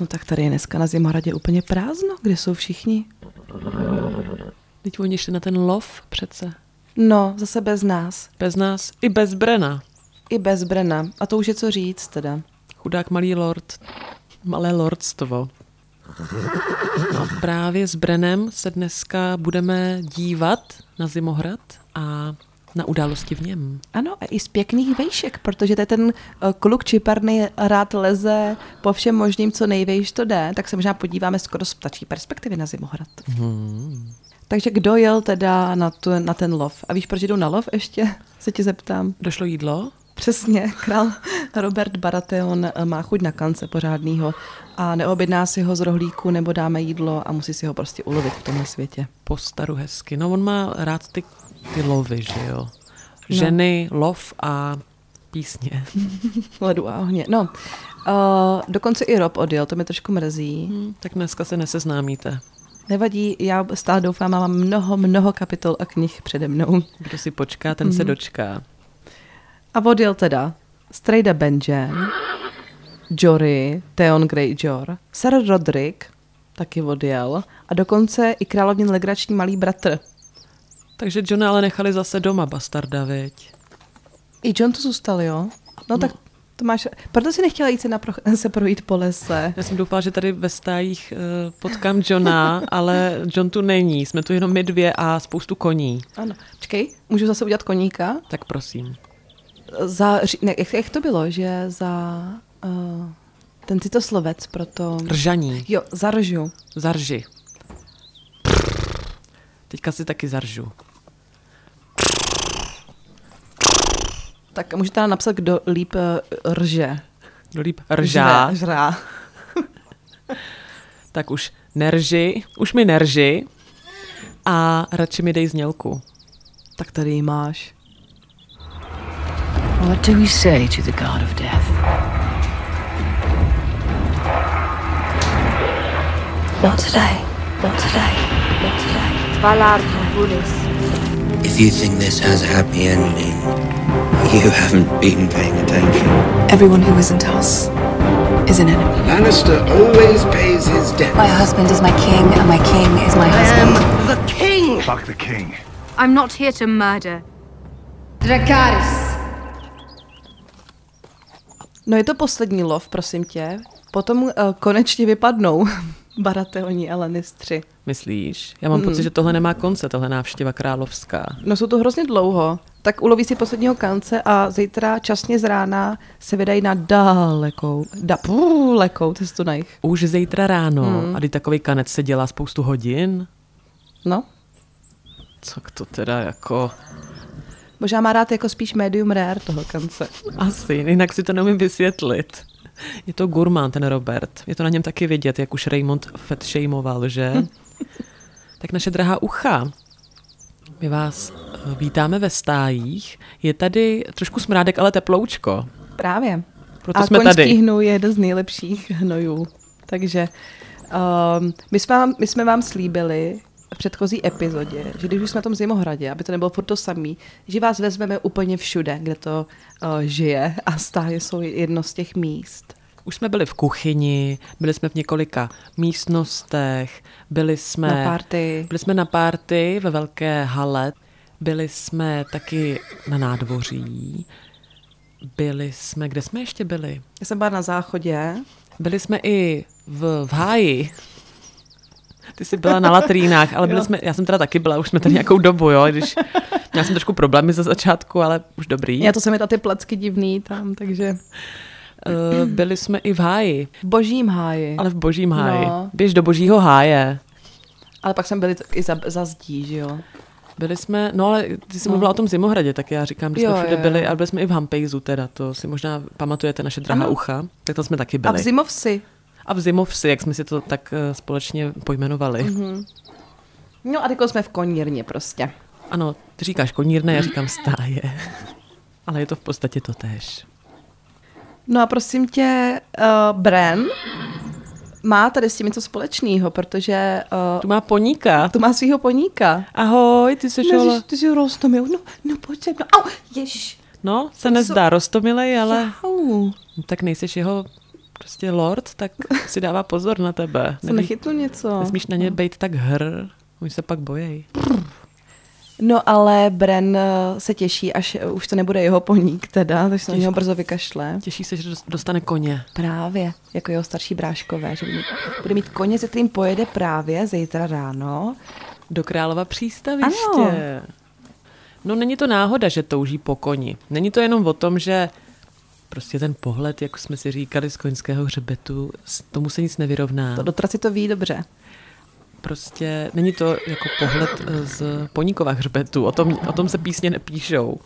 No tak tady je dneska na Zimohradě úplně prázdno. Kde jsou všichni? Teď oni šli na ten lov přece. No, zase bez nás. Bez nás i bez Brena. I bez Brena. A to už je co říct teda. Chudák malý lord. Malé lordstvo. No, právě s Brenem se dneska budeme dívat na Zimohrad a na události v něm. Ano, a i z pěkných vejšek, protože to je ten eh, kluk čiparný rád leze po všem možným, co nejvejš to jde, tak se možná podíváme skoro z ptačí perspektivy na Zimohrad. Hmm. Takže kdo jel teda na, tu, na ten lov? A víš, proč jdou na lov ještě? Se ti zeptám. Došlo jídlo? Přesně, král Robert Baratheon eh, má chuť na kance pořádnýho a neobjedná si ho z rohlíku nebo dáme jídlo a musí si ho prostě ulovit v tomhle světě. Postaru hezky. No on má rád ty, ty lovy, že jo? No. Ženy, no. lov a písně. Ledu a ohně. No, uh, dokonce i Rob odjel, to mi trošku mrzí. Hmm, tak dneska se neseznámíte. Nevadí, já stále doufám, mám mnoho, mnoho kapitol a knih přede mnou. Kdo si počká, ten mm. se mhm. dočká. A odjel teda Strejda Benjen, Jory, Theon Greyjoy, Sir Roderick, taky odjel, a dokonce i královnin legrační malý bratr. Takže Johna ale nechali zase doma, bastarda, viď? I John tu zůstal, jo? No, no. tak to máš, proto si nechtěla jít se, napro, se projít po lese. Já jsem doufala, že tady ve stájích uh, potkám Johna, ale John tu není. Jsme tu jenom my dvě a spoustu koní. Ano. Čekej, můžu zase udělat koníka? Tak prosím. Za, ne, jak, jak to bylo, že za uh, ten citoslovec pro to... Ržaní. Jo, zaržu. Zarži. Teďka si taky zaržu. Tak můžete napsat, kdo líp uh, rže. Kdo líp ržá. Žrá. žrá. tak už nerži, už mi nerži a radši mi dej znělku. Tak tady ji máš. What do we say to the god of death? Not today. Not today. Not today. Valar If you think this has a happy ending, you haven't been paying attention. Everyone who isn't us is an enemy. Lannister always pays his debt. My husband is my king, and my king is my husband. I am the king! Fuck the king. I'm not here to murder. Dracarys. No je to poslední lov, prosím tě. Potom uh, konečně vypadnou Barateoni a Lannistři. Myslíš? Já mám mm. pocit, že tohle nemá konce, tohle návštěva královská. No jsou to hrozně dlouho. Tak uloví si posledního kance a zítra časně z rána se vydají na dalekou, dalekou cestu na jich. Už zítra ráno. Mm. A kdy takový kanec se dělá spoustu hodin? No. Co to teda jako... Možná má rád jako spíš medium rare toho kance. Asi, jinak si to neumím vysvětlit. Je to gurmán, ten Robert. Je to na něm taky vidět, jak už Raymond fatshameoval, že? tak naše drahá ucha, my vás eh, vítáme ve stájích. Je tady trošku smrádek, ale teploučko. Právě. Proto A jsme tady. hnoj je jeden z nejlepších hnojů. Takže um, my, jsme vám, my jsme vám slíbili, v předchozí epizodě, že když už jsme na tom Zimohradě, aby to nebylo furt to samý, že vás vezmeme úplně všude, kde to uh, žije a stáje jsou jedno z těch míst. Už jsme byli v kuchyni, byli jsme v několika místnostech, byli jsme na party, byli jsme na party ve velké hale, byli jsme taky na nádvoří, byli jsme, kde jsme ještě byli? Já jsem byla na záchodě. Byli jsme i v, v háji. Ty jsi byla na latrínách, ale byli jsme, já jsem teda taky byla, už jsme tady nějakou dobu, jo, když měla jsem trošku problémy ze začátku, ale už dobrý. Já to se mi ty plecky divný tam, takže... Uh, byli jsme i v háji. V božím háji. Ale v božím háji. No. Běž do božího háje. Ale pak jsme byli i za, za zdí, že jo? Byli jsme, no ale ty jsi no. mluvila o tom Zimohradě, tak já říkám, že jsme jo, všude jo, byli, ale byli jsme i v Hampejzu teda, to si možná pamatujete naše drahá ano. ucha, tak tam jsme taky byli. A v Zimovsi a v Zimovsi, jak jsme si to tak uh, společně pojmenovali. Mm-hmm. No a teď jsme v konírně prostě. Ano, ty říkáš konírne, já říkám stáje. Ale je to v podstatě to tež. No a prosím tě, uh, Bren má tady s tím něco společného, protože... Uh, tu má poníka. Tu má svého poníka. Ahoj, ty jsi šola. Ty jsi rostomil. No, no pojď sem. No, au, ježiš. No, se nezdá rostomilej, ale... Jau. Tak nejseš jeho prostě lord, tak si dává pozor na tebe. Se nechytnu něco. Nesmíš na ně být tak hr, oni se pak bojejí. No ale Bren eh, se těší, až už to nebude jeho poník teda, takže se na něho brzo vykašle. Těší se, že dostane koně. Právě, jako jeho starší bráškové, že bude mít, bude mít koně, se kterým pojede právě zítra ráno. Do Králova přístaviště. Ano. No není to náhoda, že touží po koni. Není to jenom o tom, že prostě ten pohled, jak jsme si říkali z koňského hřebetu, tomu se nic nevyrovná. To dotraci to ví dobře. Prostě není to jako pohled eh, z poníkova hřbetu, o tom, o tom se písně nepíšou.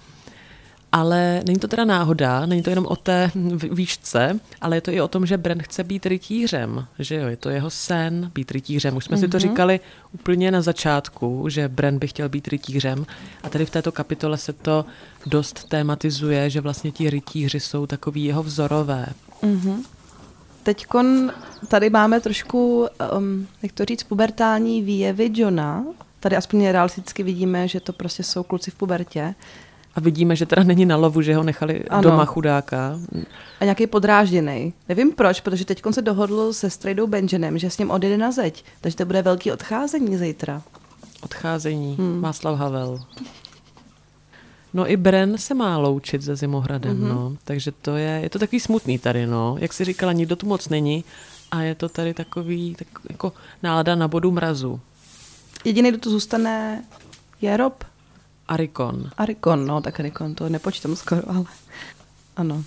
Ale není to teda náhoda, není to jenom o té výšce, ale je to i o tom, že Bren chce být rytířem, že jo, je to jeho sen být rytířem. Už jsme mm-hmm. si to mhm. říkali úplně na začátku, že Bren by chtěl být rytířem a tady v této kapitole se to dost tématizuje, že vlastně ti rytíři jsou takový jeho vzorové. Mm-hmm. Teď tady máme trošku, um, jak to říct, pubertální výjevy Johna. Tady aspoň realisticky vidíme, že to prostě jsou kluci v pubertě. A vidíme, že teda není na lovu, že ho nechali ano. doma chudáka. A nějaký podrážděný. Nevím proč, protože teď se dohodl se Strejdou Benjanem, že s ním odjede na zeď. Takže to bude velký odcházení zítra. Odcházení. Hmm. Václav Havel. No i Bren se má loučit se Zimohradem, mm-hmm. no. Takže to je, je to takový smutný tady, no. Jak si říkala, nikdo tu moc není a je to tady takový, tak jako nálada na bodu mrazu. Jediný, kdo tu zůstane, je Rob. Arikon. Arikon, no, tak Arikon, to nepočítám skoro, ale ano.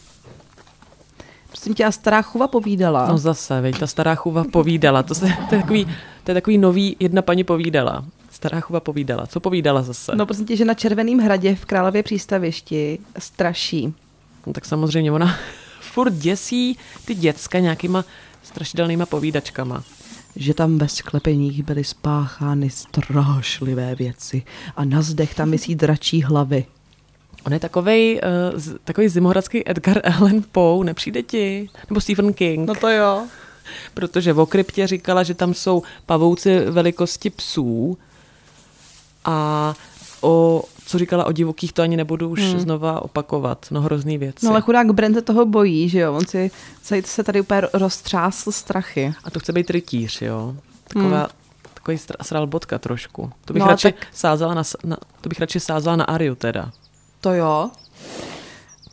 Prosím tě, a stará chuva povídala. No zase, veď, ta stará chuva povídala. To, se, to, je takový, to je takový nový, jedna paní povídala. Stará chuva povídala. Co povídala zase? No prosím tě, že na Červeném hradě v Králově přístavišti straší. No tak samozřejmě ona furt děsí ty děcka nějakýma strašidelnýma povídačkama že tam ve sklepeních byly spáchány strašlivé věci a na zdech tam myslí dračí hlavy. On je takovej, uh, takový zimohradský Edgar Allan Poe, nepřijde ti? Nebo Stephen King. No to jo. Protože v okryptě říkala, že tam jsou pavouci velikosti psů a o co říkala o divokých, to ani nebudu už hmm. znova opakovat. No hrozný věci. No ale chudák Brent toho bojí, že jo? On si se tady úplně roztřásl strachy. A to chce být rytíř, jo? Taková, hmm. takový sralbotka trošku. To bych, no, radši tak... sázela na, na, to bych radši sázela na Ariu teda. To jo.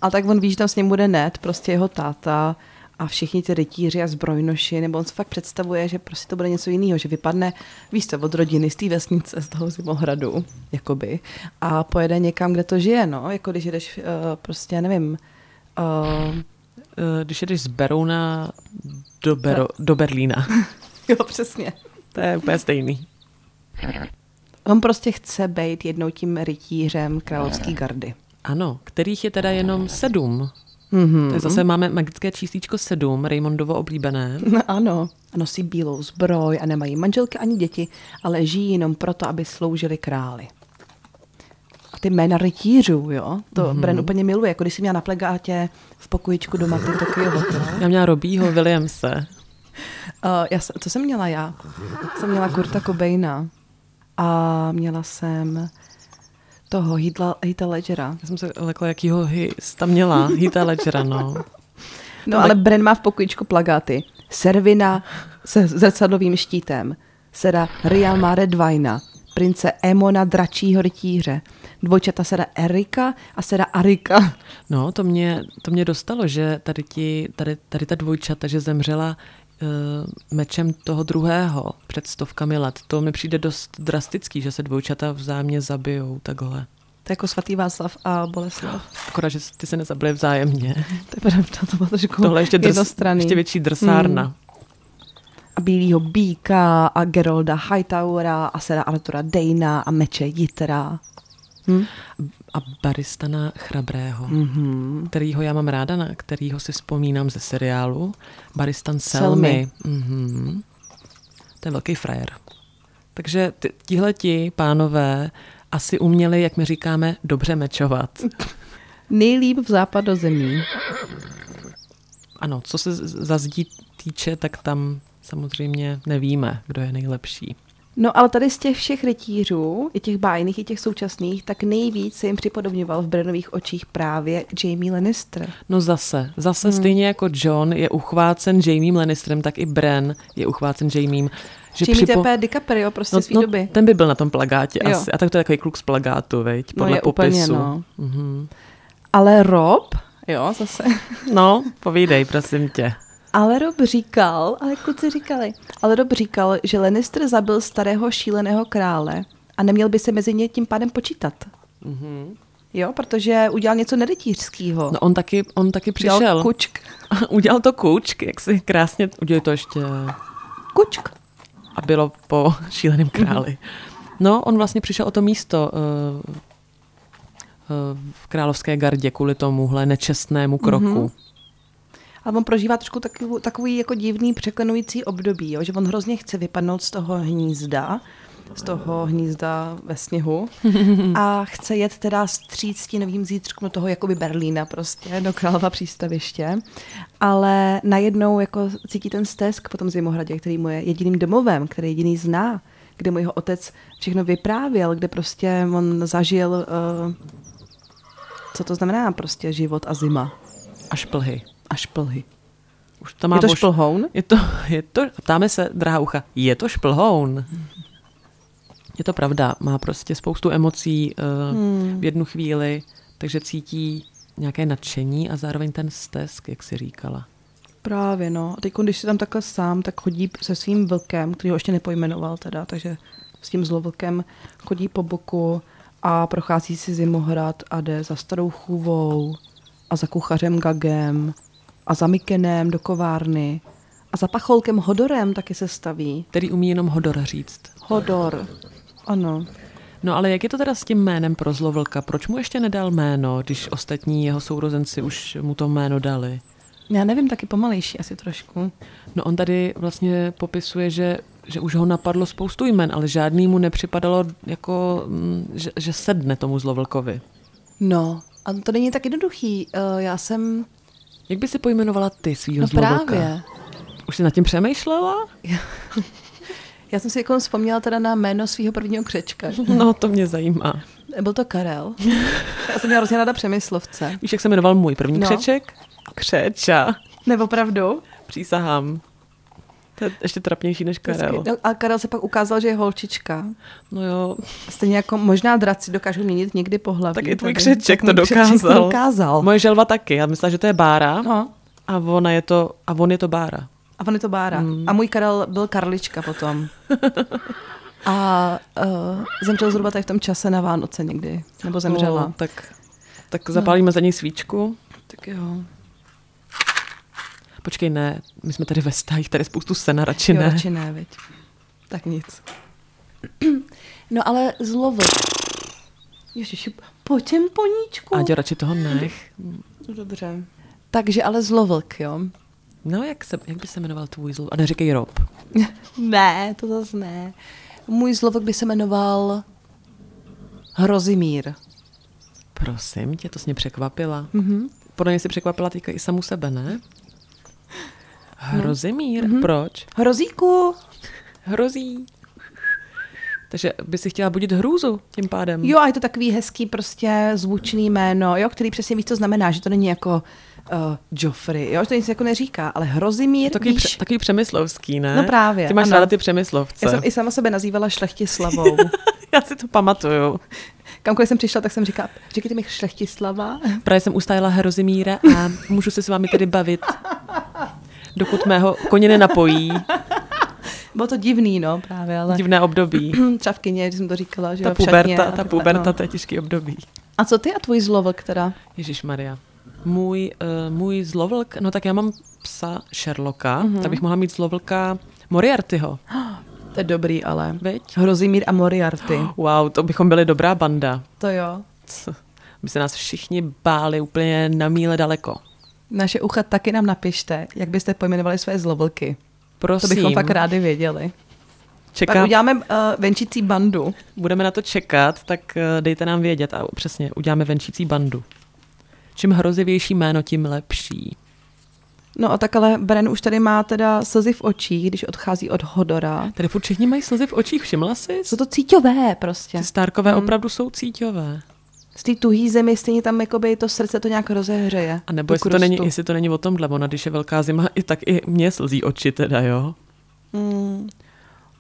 A tak on ví, že tam s ním bude net, prostě jeho táta a všichni ty rytíři a zbrojnoši, nebo on se fakt představuje, že prostě to bude něco jiného, že vypadne, víš to, od rodiny z té vesnice, z toho zimohradu, jakoby, a pojede někam, kde to žije, no, jako když jdeš uh, prostě, nevím, uh, když jdeš z Berouna do, Bero, do Berlína. jo, přesně. To je úplně stejný. On prostě chce být jednou tím rytířem královské gardy. Ano, kterých je teda jenom sedm. Mm-hmm. Tak zase máme magické čísličko 7, Raymondovo oblíbené. No, ano. A nosí bílou zbroj a nemají manželky ani děti, ale žijí jenom proto, aby sloužili králi. A ty jména rytířů, jo, to mm-hmm. Bren úplně miluje, jako když jsi měla na plegátě v pokojičku doma ty Tokyo Hotel. Já měla Robího Williamse. Uh, já, co jsem měla já? Jsem měla Kurta Cobaina a měla jsem toho Heatha, Heatha Ledgera. Já jsem se lekla, jakýho his tam měla, Heatha Ledgera, no. No, ale Bren má v pokojičku plagáty. Servina se zrcadlovým štítem. Seda Riama Redvina, prince Emona dračího rytíře. Dvojčata seda Erika a seda Arika. No, to mě, to mě dostalo, že tady, ti, tady, tady ta dvojčata, že zemřela mečem toho druhého před stovkami let. To mi přijde dost drastický, že se dvojčata vzájemně zabijou takhle. To je jako svatý Václav a Boleslav. Akorát, že ty se nezabili vzájemně. To je pravda, to bylo trošku Tohle ještě, drs, ještě větší drsárna. Hmm. A Bílýho Bíka a Gerolda Hightowera a Sera Artura Dejna a Meče Jitra. Hm? A Baristana Chrabrého, mm-hmm. kterýho já mám ráda, na kterýho si vzpomínám ze seriálu. Baristan Selmy. Selmy. Mm-hmm. To je velký frajer. Takže tihleti pánové asi uměli, jak my říkáme, dobře mečovat. Nejlíp v západozemí. Ano, co se za zdí týče, tak tam samozřejmě nevíme, kdo je nejlepší. No ale tady z těch všech rytířů, i těch bájných, i těch současných, tak nejvíc se jim připodobňoval v Brenových očích právě Jamie Lannister. No zase, zase hmm. stejně jako John je uchvácen Jamiem Lannisterem, tak i Bran je uchvácen Jamiem. Že Jamie připo... TP DiCaprio prostě no, svý no, doby. Ten by byl na tom plagátě jo. asi. A tak to je takový kluk z plagátu, veď, podle no, je popisu. Úplně, no. Mhm. Ale Rob, jo, zase. No, povídej, prosím tě. Ale Rob říkal, ale kluci říkali, ale Rob říkal, že Lannister zabil starého šíleného krále a neměl by se mezi ně tím pádem počítat. Mhm. Jo, protože udělal něco nerytířského. No on taky, on taky přišel. Udělal kučk. udělal to kučk, jak si krásně, udělal to ještě. Kučk. A bylo po šíleném králi. No, on vlastně přišel o to místo uh, uh, v královské gardě kvůli tomuhle nečestnému kroku. Mm-hmm. Ale on prožívá trošku takový, takový jako divný překlenující období, jo? že on hrozně chce vypadnout z toho hnízda, z toho hnízda ve sněhu a chce jet teda stříc novým zítřkům do toho jakoby Berlína prostě, do Králova přístaviště, ale najednou jako cítí ten stesk po tom Zimohradě, který mu je jediným domovem, který jediný zná, kde mu jeho otec všechno vyprávěl, kde prostě on zažil, uh, co to znamená prostě život a zima. A šplhy. A šplhy. Už to má je to bož... šplhoun? Je to, je to, ptáme se, drahá ucha, je to šplhoun? Je to pravda, má prostě spoustu emocí uh, hmm. v jednu chvíli, takže cítí nějaké nadšení a zároveň ten stesk, jak si říkala. Právě, no. A teď, když si tam takhle sám, tak chodí se svým vlkem, který ho ještě nepojmenoval teda, takže s tím zlovlkem chodí po boku a prochází si Zimohrad a jde za starou chůvou a za kuchařem Gagem a za Mikenem do kovárny a za pacholkem Hodorem taky se staví. Který umí jenom Hodor říct. Hodor, ano. No ale jak je to teda s tím jménem pro zlovlka? Proč mu ještě nedal jméno, když ostatní jeho sourozenci už mu to jméno dali? Já nevím, taky pomalejší asi trošku. No on tady vlastně popisuje, že, že už ho napadlo spoustu jmen, ale žádný mu nepřipadalo jako, mm, že, že sedne tomu zlovlkovi. No, a to není tak jednoduchý. Uh, já jsem... Jak by si pojmenovala ty svýho no zlovlka? právě. Už jsi nad tím přemýšlela? Já jsem si jako vzpomněla teda na jméno svého prvního křečka. No, to mě zajímá. Byl to Karel. Já jsem měla hrozně ráda přemyslovce. Víš, jak se jmenoval můj první No. křeček? Křeča. Nebo pravdu? Přísahám. To je ještě trapnější než Karel. No, A Karel se pak ukázal, že je holčička. No jo, Stejně jako možná draci dokážou měnit někdy pohlaví. tak i tvůj křeček to můj křeček dokázal. to dokázal. Moje želva taky. Já myslela, že to je Bára No. a, ona je to, a on je to Bára. A on je to Bára. Mm. A můj Karel byl Karlička potom. A uh, zemřel zhruba tady v tom čase na Vánoce někdy. Nebo zemřela. No, tak, tak zapálíme za něj svíčku. Tak jo. Počkej, ne, my jsme tady ve stájích, tady je spoustu sena, radši jo, ne. radši ne, viď. Tak nic. No ale zlovl. Ježiši, těm poníčku. Ať radši toho nech. No, Dobře. Takže ale zlovlk, jo? No, jak, se, jak by se jmenoval tvůj zlo? A neříkej Rob. ne, to zase ne. Můj zlovlk by se jmenoval Hrozimír. Prosím tě, to jsi mě překvapila. Mhm. Podle mě jsi překvapila teďka i samu sebe, ne? Hrozimír, Mhm. proč? Hrozíku. Hrozí. Takže by si chtěla budit hrůzu tím pádem. Jo, a je to takový hezký prostě zvučný jméno, jo, který přesně víš, co znamená, že to není jako uh, Joffrey, jo, že to nic jako neříká, ale Hrozimír, Takový, víš, pře, takový přemyslovský, ne? No právě, Ty máš ano. ráda ty přemyslovce. já jsem i sama sebe nazývala Šlechtislavou. Já si to pamatuju. Kamkoliv jsem přišla, tak jsem říkala, říkejte mi Šlechtislava. Právě jsem ustájela Hrozimíra a můžu se s vámi tedy bavit, dokud mého koně nenapojí. Bylo to divný, no, právě, ale Divné období. třeba v když jsem to říkala, že Ta jo, šatně puberta, ta takhle, puberta, no. to je těžký období. A co ty a tvůj zlovlk teda? Ježíš Maria. Můj, uh, můj zlovlk, no tak já mám psa Sherlocka, Mhm. mm-hmm. tak bych mohla mít zlovlka Moriartyho. To je dobrý, ale. Veď? Hrozimír a Moriarty. Wow, to bychom byli dobrá banda. To jo. Co? By se nás všichni báli úplně na míle daleko. Naše ucha taky nám napište, jak byste pojmenovali své zlovlky. Prosím. To bychom fakt rádi věděli. Pak Čekám, uděláme uh, venčící bandu. budeme na to čekat, tak eh, dejte nám vědět a přesně, uděláme venčící bandu. Čím hrozivější jméno, tím lepší. No a tak ale Bren už tady má teda slzy v očích, když odchází od Hodora. Tady furt všichni mají slzy v očích, všimla jsi? Jsou to cíťové prostě. Ty Starkové hmm. opravdu jsou cíťové. Z té tuhý zemi stejně tam jakoby to srdce to nějak rozehřeje. A nebo jestli to, není, jestli to není o tomhle, ona když je velká zima, i tak i mě slzí oči teda, jo? Hmm.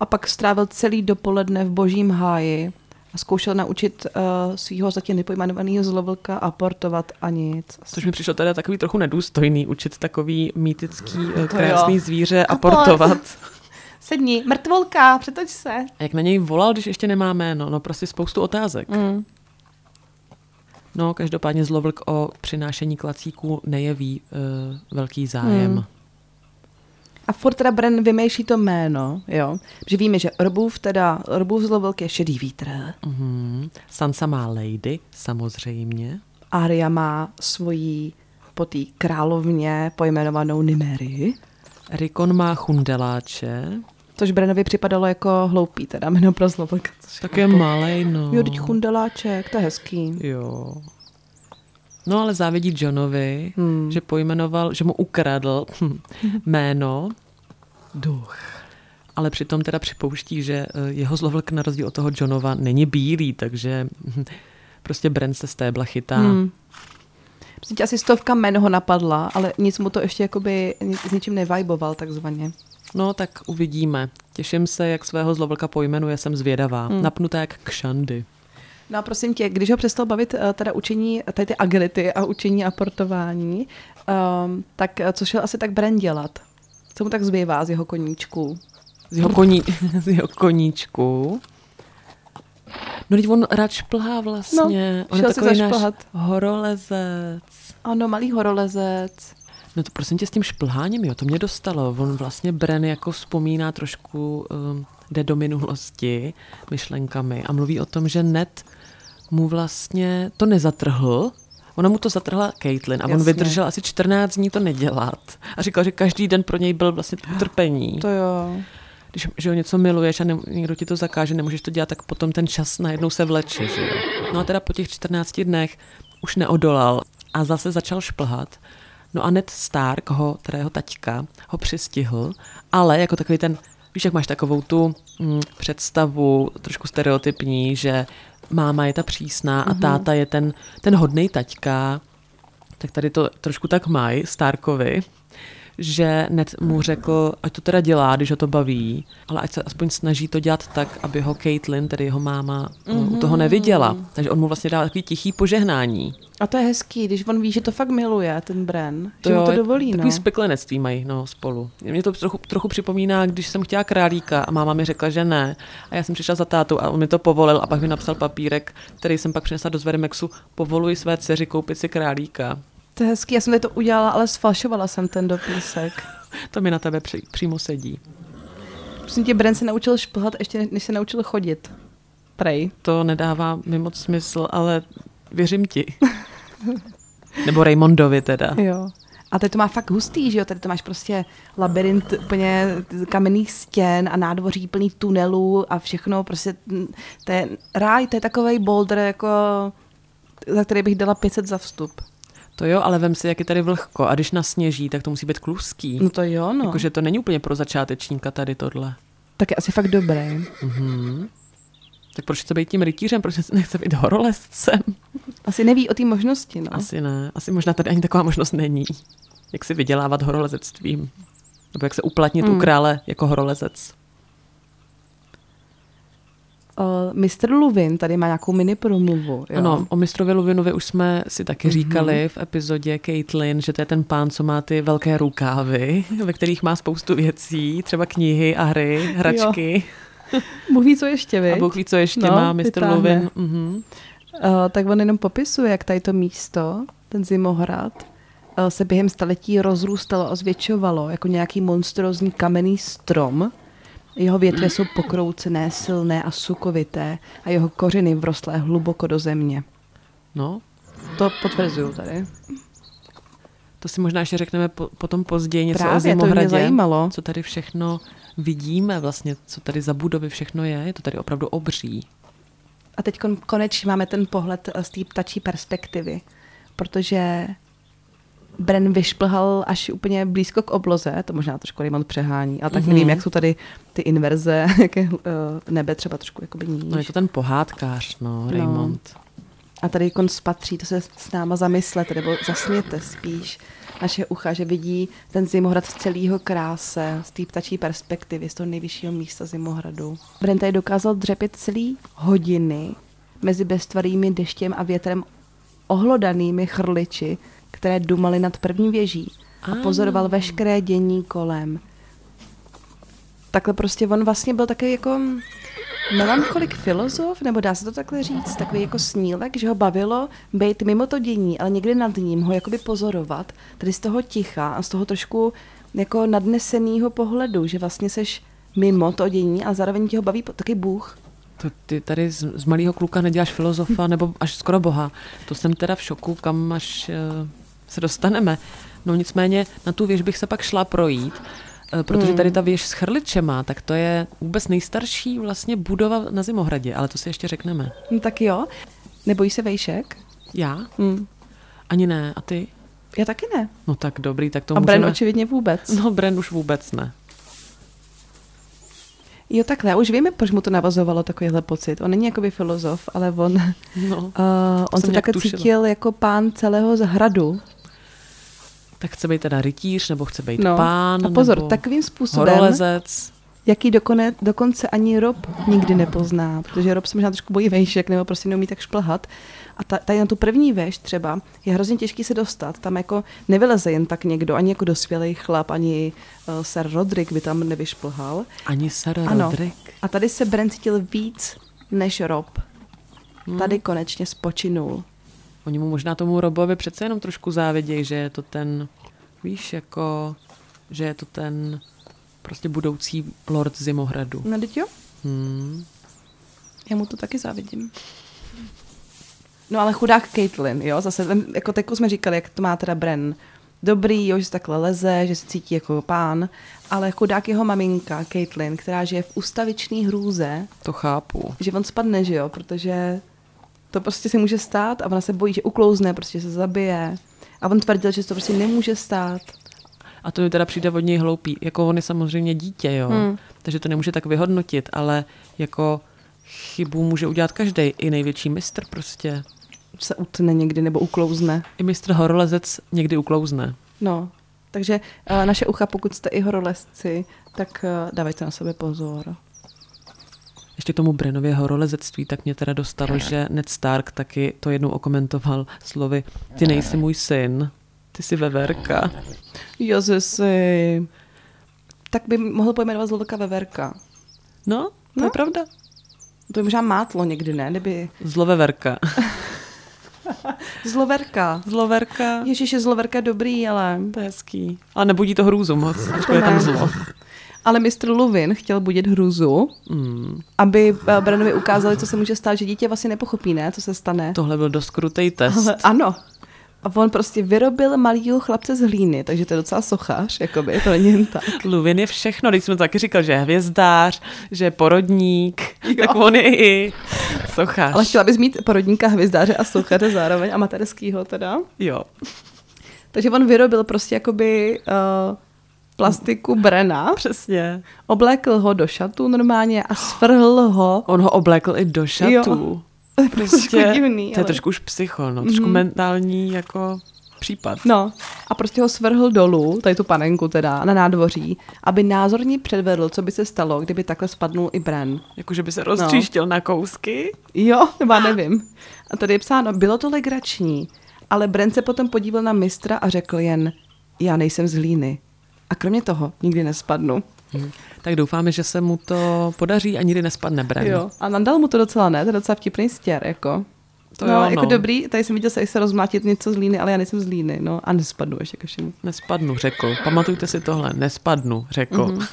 A pak strávil celý dopoledne v božím háji a zkoušel naučit uh, svého zatím nepojmenovaného zlovlka aportovat a nic. Což mi přišlo teda takový trochu nedůstojný, učit takový mýtický, uh, krásný zvíře aportovat. Sedni, mrtvolka, přetoč se. A jak na něj volal, když ještě nemá jméno? No prostě spoustu otázek. Mm. No, každopádně zlovlk o přinášení klacíků nejeví uh, velký zájem. Hmm. A furt teda Bren vymýšlí to jméno, jo. Že víme, že Orbův teda, Orbův zlovlk je šedý vítr. Mm-hmm. Sansa má Lady, samozřejmě. Arya má svoji po té královně pojmenovanou Nimery. Rikon má chundeláče. Což Brenovi připadalo jako hloupý, teda jméno pro zlovlka. Tak je malej, no. Jo, teď chundeláček, to je hezký. Jo. No ale závidí Johnovi, hmm. že pojmenoval, že mu ukradl jméno Duch. Ale přitom teda připouští, že eh, jeho zlovlk na rozdíl od toho Johnova není bílý, takže prostě Bren se z tébla chytá. Hmm. Prostě asi stovka men ho napadla, ale nic mu to ještě jakoby s ničím nevajboval takzvaně. No, tak uvidíme. Těším se, jak svého zlovlka pojmenuje, jsem zvědavá. Hmm. Napnutá jak kšandy. No a prosím tě, když ho přestal bavit eh, teda učení, tady ty agility a učení aportování, um, tak eh, co šel asi tak Bren dělat? Co mu tak zbývá z jeho koníčku? Z jeho, koní, z jeho koníčku? No teď on rád šplhá vlastně. No, on je takový náš horolezec. Ano, malý horolezec. No to prosím tě s tím šplháním, jo, to mě dostalo. On vlastně Bren jako vzpomíná trošku, um, jde do minulosti myšlenkami a mluví o tom, že Ned mu vlastně to nezatrhl, Ona mu to zatrhla Caitlin a Jasně. on vydržel asi 14 dní to nedělat. A říkal, že každý den pro něj byl vlastně utrpení. To jo. Když že ho něco miluješ a ne, někdo ti to zakáže, nemůžeš to dělat, tak potom ten čas najednou se vleče. Že? No a teda po těch 14 dnech už neodolal a zase začal šplhat. No a Ned Stark, ho, teda jeho taťka, ho přistihl, ale jako takový ten, víš, jak máš takovou tu mm, představu, trošku stereotypní, že máma je ta přísná a mm-hmm. táta je ten, ten hodný taťka, tak tady to trošku tak mají Starkovi, že Ned mu řekl, ať to teda dělá, když ho to baví, ale ať se aspoň snaží to dělat tak, aby ho Caitlin, tedy jeho máma, mm-hmm. u toho neviděla. Takže on mu vlastně dá takový tichý požehnání. A to je hezký, když on ví, že to fakt miluje, ten Bren, to že jo, mu to dovolí. Takový no. speklenectví mají no, spolu. Mě to trochu, trochu připomíná, když jsem chtěla králíka a máma mi řekla, že ne. A já jsem přišla za tátu a on mi to povolil a pak mi napsal papírek, který jsem pak přinesla do Zverimexu, povoluji své dceři koupit si králíka. To je hezký, já jsem to udělala, ale sfalšovala jsem ten dopisek. to mi na tebe při, přímo sedí. Prosím tě, Bren se naučil šplhat, ještě než se naučil chodit. Prej. To nedává mi moc smysl, ale věřím ti. Nebo Raymondovi teda. Jo. A teď to má fakt hustý, že jo? Tady to máš prostě labirint úplně kamenných stěn a nádvoří plný tunelů a všechno prostě, to je ráj, to je takový boulder, jako, za který bych dala 500 za vstup. To jo, ale vem si, jak je tady vlhko a když nasněží, tak to musí být kluský. No to jo, no. Jakože to není úplně pro začátečníka tady tohle. Tak je asi fakt dobré. Mm-hmm. Tak proč chce být tím rytířem, proč nechce být horolezcem? Asi neví o té možnosti, no. Asi ne, asi možná tady ani taková možnost není. Jak si vydělávat horolezectvím. Nebo jak se uplatnit mm. u krále jako horolezec. Uh, Mr. Luvin tady má nějakou mini promluvu. Jo? Ano, o mistrovi Luvinovi už jsme si taky mm-hmm. říkali v epizodě Caitlin, že to je ten pán, co má ty velké rukávy, ve kterých má spoustu věcí, třeba knihy a hry, hračky. Bůh ví, co ještě, vy? A Bůh ví, co ještě no, má Mr. Luvin. Mm-hmm. Uh, tak on jenom popisuje, jak tady to místo, ten zimohrad, uh, se během staletí rozrůstalo a zvětšovalo jako nějaký monstrózní kamenný strom, jeho větve jsou pokroucené, silné a sukovité a jeho kořeny vrostlé hluboko do země. No. To potvrzuju tady. To si možná ještě řekneme po, potom později něco Právě, o Zimohradě. to mě zajímalo. Co tady všechno vidíme vlastně, co tady za budovy všechno je. Je to tady opravdu obří. A teď konečně máme ten pohled z té ptačí perspektivy, protože Bren vyšplhal až úplně blízko k obloze, to možná trošku Raymond přehání, ale tak Mhm. nevím, jak jsou tady ty inverze, jaké uh, nebe třeba trošku jakoby níž. No je to ten pohádkář, no, Raymond. A tady kon spatří, to se s náma zamyslete, nebo zasměte spíš naše ucha, že vidí ten zimohrad v celého kráse, z té ptačí perspektivy, z toho nejvyššího místa zimohradu. Bren tady dokázal dřepět celý hodiny mezi beztvarými deštěm a větrem ohlodanými chrliči, které dumaly nad první věží a pozoroval veškeré dění kolem. Takhle prostě on vlastně byl takový jako melancholik filozof, nebo dá se to takhle říct, takový jako snílek, že ho bavilo být mimo to dění, ale někde nad ním ho jakoby pozorovat, tady z toho ticha a z toho trošku jako nadnesenýho pohledu, že vlastně seš mimo to dění a zároveň tě ho baví taky Bůh. To ty tady z, z malého kluka neděláš filozofa nebo až skoro boha. To jsem teda v šoku, kam až uh, se dostaneme. No nicméně na tu věž bych se pak šla projít, protože tady ta věž s chrličema, tak to je vůbec nejstarší vlastně budova na Zimohradě, ale to si ještě řekneme. No tak jo. Nebojíš se vejšek? Já? Hm. Ani ne. A ty? Já taky ne. No tak dobrý, tak to A Bren můžeme... očividně vůbec. No Bren už vůbec ne. Jo, takhle, já už víme, proč mu to navazovalo takovýhle pocit. On není jakoby filozof, ale on, uh, No. on jsem se takhle tušila. cítil jako pán celého hradu. Tak chce být teda rytíř, nebo chce být No. pán, A pozor, nebo takovým způsobem, horolezec. jaký dokone, dokonce ani Rob nikdy nepozná, protože Rob se možná trošku bojí vejšek, nebo prostě neumí tak šplhat. A ta, tady na tu první veš třeba je hrozně těžký se dostat. Tam jako nevyleze jen tak někdo, ani jako dospělý chlap, ani uh, Sir Roderick by tam nevyšplhal. Ani Sir Ano. Roderick. A tady se Bren cítil víc než Rob. Tady konečně spočinul. Oni mu možná tomu Robovi přece jenom trošku závidějí, že je to ten, víš, jako, že je to ten prostě budoucí lord Zimohradu. No teď jo? Hmm. Já mu to taky závidím. No ale chudák Caitlyn, jo, zase, ten, jako teď jsme říkali, jak to má teda Bren. Dobrý, jo, že se takhle leze, že se cítí jako pán, ale chudák jeho maminka, Caitlyn, která žije v ustavičný hrůze, To chápu. že on spadne, že jo, protože to prostě se může stát a ona se bojí, že uklouzne, prostě se zabije. A on tvrdil, že se to prostě nemůže stát. A to mi teda přijde od něj hloupý. Jako on je samozřejmě dítě, jo. Hmm. Takže to nemůže tak vyhodnotit, ale jako chybu může udělat každý, i největší mistr prostě. Se utne někdy nebo uklouzne. I mistr horolezec někdy uklouzne. No, takže uh, naše ucha, pokud jste i horolezci, tak uh, dávejte na sebe pozor. Ještě k tomu Brenově horolezectví, tak mě teda dostalo, že Ned Stark taky to jednou okomentoval slovy ty nejsi můj syn, ty jsi veverka. Jozesi. Tak by mohl pojmenovat Zlodoka Veverka. No, to No. je pravda. To je možná mátlo někdy, ne? Kdyby... Zloveverka. Zloverka. Zloverka. Ježíš, je zloverka dobrý, ale... To je hezký. Ale nebudí to hrůzu moc, to je tam zlo. Ale mistr Luvin chtěl budit hruzu, Hmm. aby eh, Branovi ukázali, co se může stát, že dítě vlastně nepochopí, ne? Co se stane. Tohle byl dost krutej test. Ale ano. A on prostě vyrobil malýho chlapce z hlíny, takže to je docela sochař, jakoby, to není jen tak. Luvin je všechno, když jsme to taky říkal, že je hvězdář, že je porodník, Jo. tak on je i sochař. Ale chtěla bys mít porodníka, hvězdáře a sochaře zároveň, amatérskýho teda. Jo. Takže on vyrobil prostě jakoby uh, plastiku Brena, Přesně. oblékl ho do šatu normálně a svrhl ho. On ho oblékl i do šatů. Jo. Trošku divný, to je ale- trošku už psycho, no, trošku Mhm. mentální jako případ. No a prostě ho svrhl dolů, tady tu panenku teda, na nádvoří, aby názorně předvedl, co by se stalo, kdyby takhle spadnul i Bren. Jako, že by se roztříštil na kousky. Jo, nebo já nevím. A tady je psáno, bylo to legrační, ale Bren se potom podíval na mistra a řekl jen, já nejsem z hlíny. A kromě toho nikdy nespadnu. Hm. Tak doufáme, že se mu to podaří a nikdy nespadne Bren. Jo. A nandal mu to docela ne, to je docela vtipný stěr, jako. To no, jo, jako no. dobrý, tady jsem viděl se, se rozmlátit něco z líny, ale já nejsem z líny, no a nespadnu ještě ke všemu. Nespadnu, řekl. Pamatujte si tohle. Nespadnu, řekl. Mhm.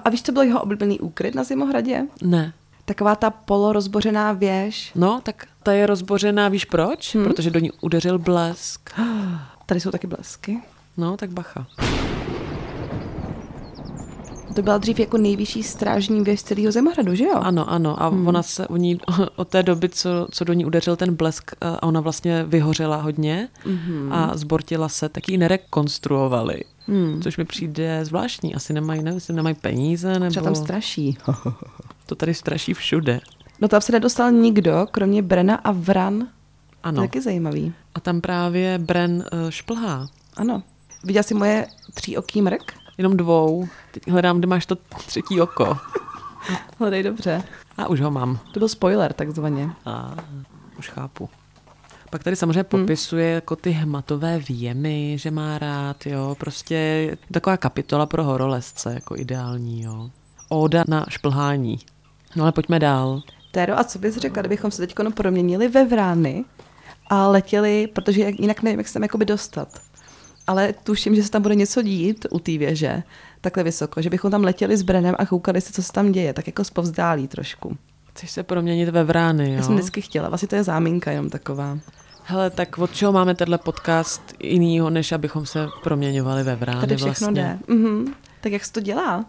A víš, co byl jeho oblíbený úkryt na Zimohradě? Ne. Taková ta polorozbořená věž. No, tak ta je rozbořená, víš proč? Hm. Protože do ní udeřil blesk. Tady jsou taky blesky. No, tak bacha. To byla dřív jako nejvyšší strážní věž celého Zemohradu, že jo? Ano, ano. A hmm. ona se o ní od té doby, co, co do ní udeřil ten blesk, eh, a ona vlastně vyhořela hodně hmm. a zbortila se, tak ji nerekonstruovali. Hmm. Což mi přijde zvláštní. Asi nemají, nevím, jestli nemají peníze, nebo... Třeba tam straší. to tady straší všude. No tam se nedostal nikdo, kromě Brena a Vran. Ano. Taky zajímavý. A tam právě Bren uh, šplhá. Ano. Viděla jsi moje tříoký mrk? Jenom dvou. Teď hledám, kde máš to třetí oko. Hledej dobře. A už ho mám. To byl spoiler, takzvaně. A, už chápu. Pak tady samozřejmě popisuje hmm. jako ty hmatové výjemy, že má rád, jo. Prostě taková kapitola pro horolezce, jako ideální, jo. Oda na šplhání. No ale pojďme dál. Téro, a co bys řekla, kdybychom se teď proměnili ve vrány a letěli, protože jinak nevím, jak se tam jakoby dostat. Ale tuším, že se tam bude něco dít u té věže, takhle vysoko, že bychom tam letěli s Brenem a koukali se, co se tam děje, tak jako zpovzdálí trošku. Chceš se proměnit ve vrány, jo? Já jsem vždycky chtěla, vlastně to je záminka jenom taková. Hele, tak od čeho máme tenhle podcast jinýho, než abychom se proměňovali ve vrány Tady všechno vlastně? jde. Mhm. Tak jak se to dělá? Uh,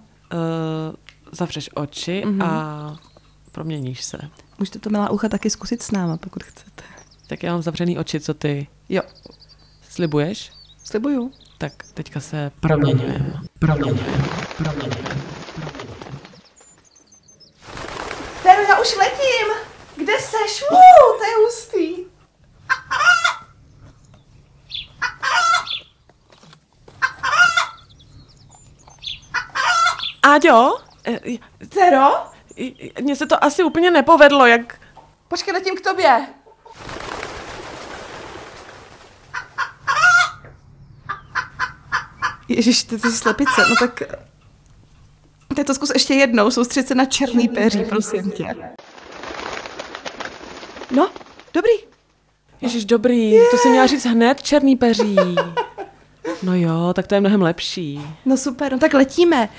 zavřeš oči mm-hmm. a proměníš se. Můžete to milá ucha taky zkusit s náma, pokud chcete. Tak já mám zavřený oči, co ty? Jo. Slibuješ? Slibuju. Tak teďka se proměňujeme. Proměňujeme. Proměňujeme. Teru, já už letím. Kde seš? Uh, to je hustý. Áďo? Tero? Mně se to asi úplně nepovedlo, jak... Počkej, letím k tobě. Ježíš, ty jsi slepice, no tak... Teď to zkus ještě jednou, soustředit se na černý peří, prosím tě. No, dobrý. Ježíš, dobrý, yeah. to si měla říct hned, černý peří. No jo, tak to je mnohem lepší. No super, no tak letíme.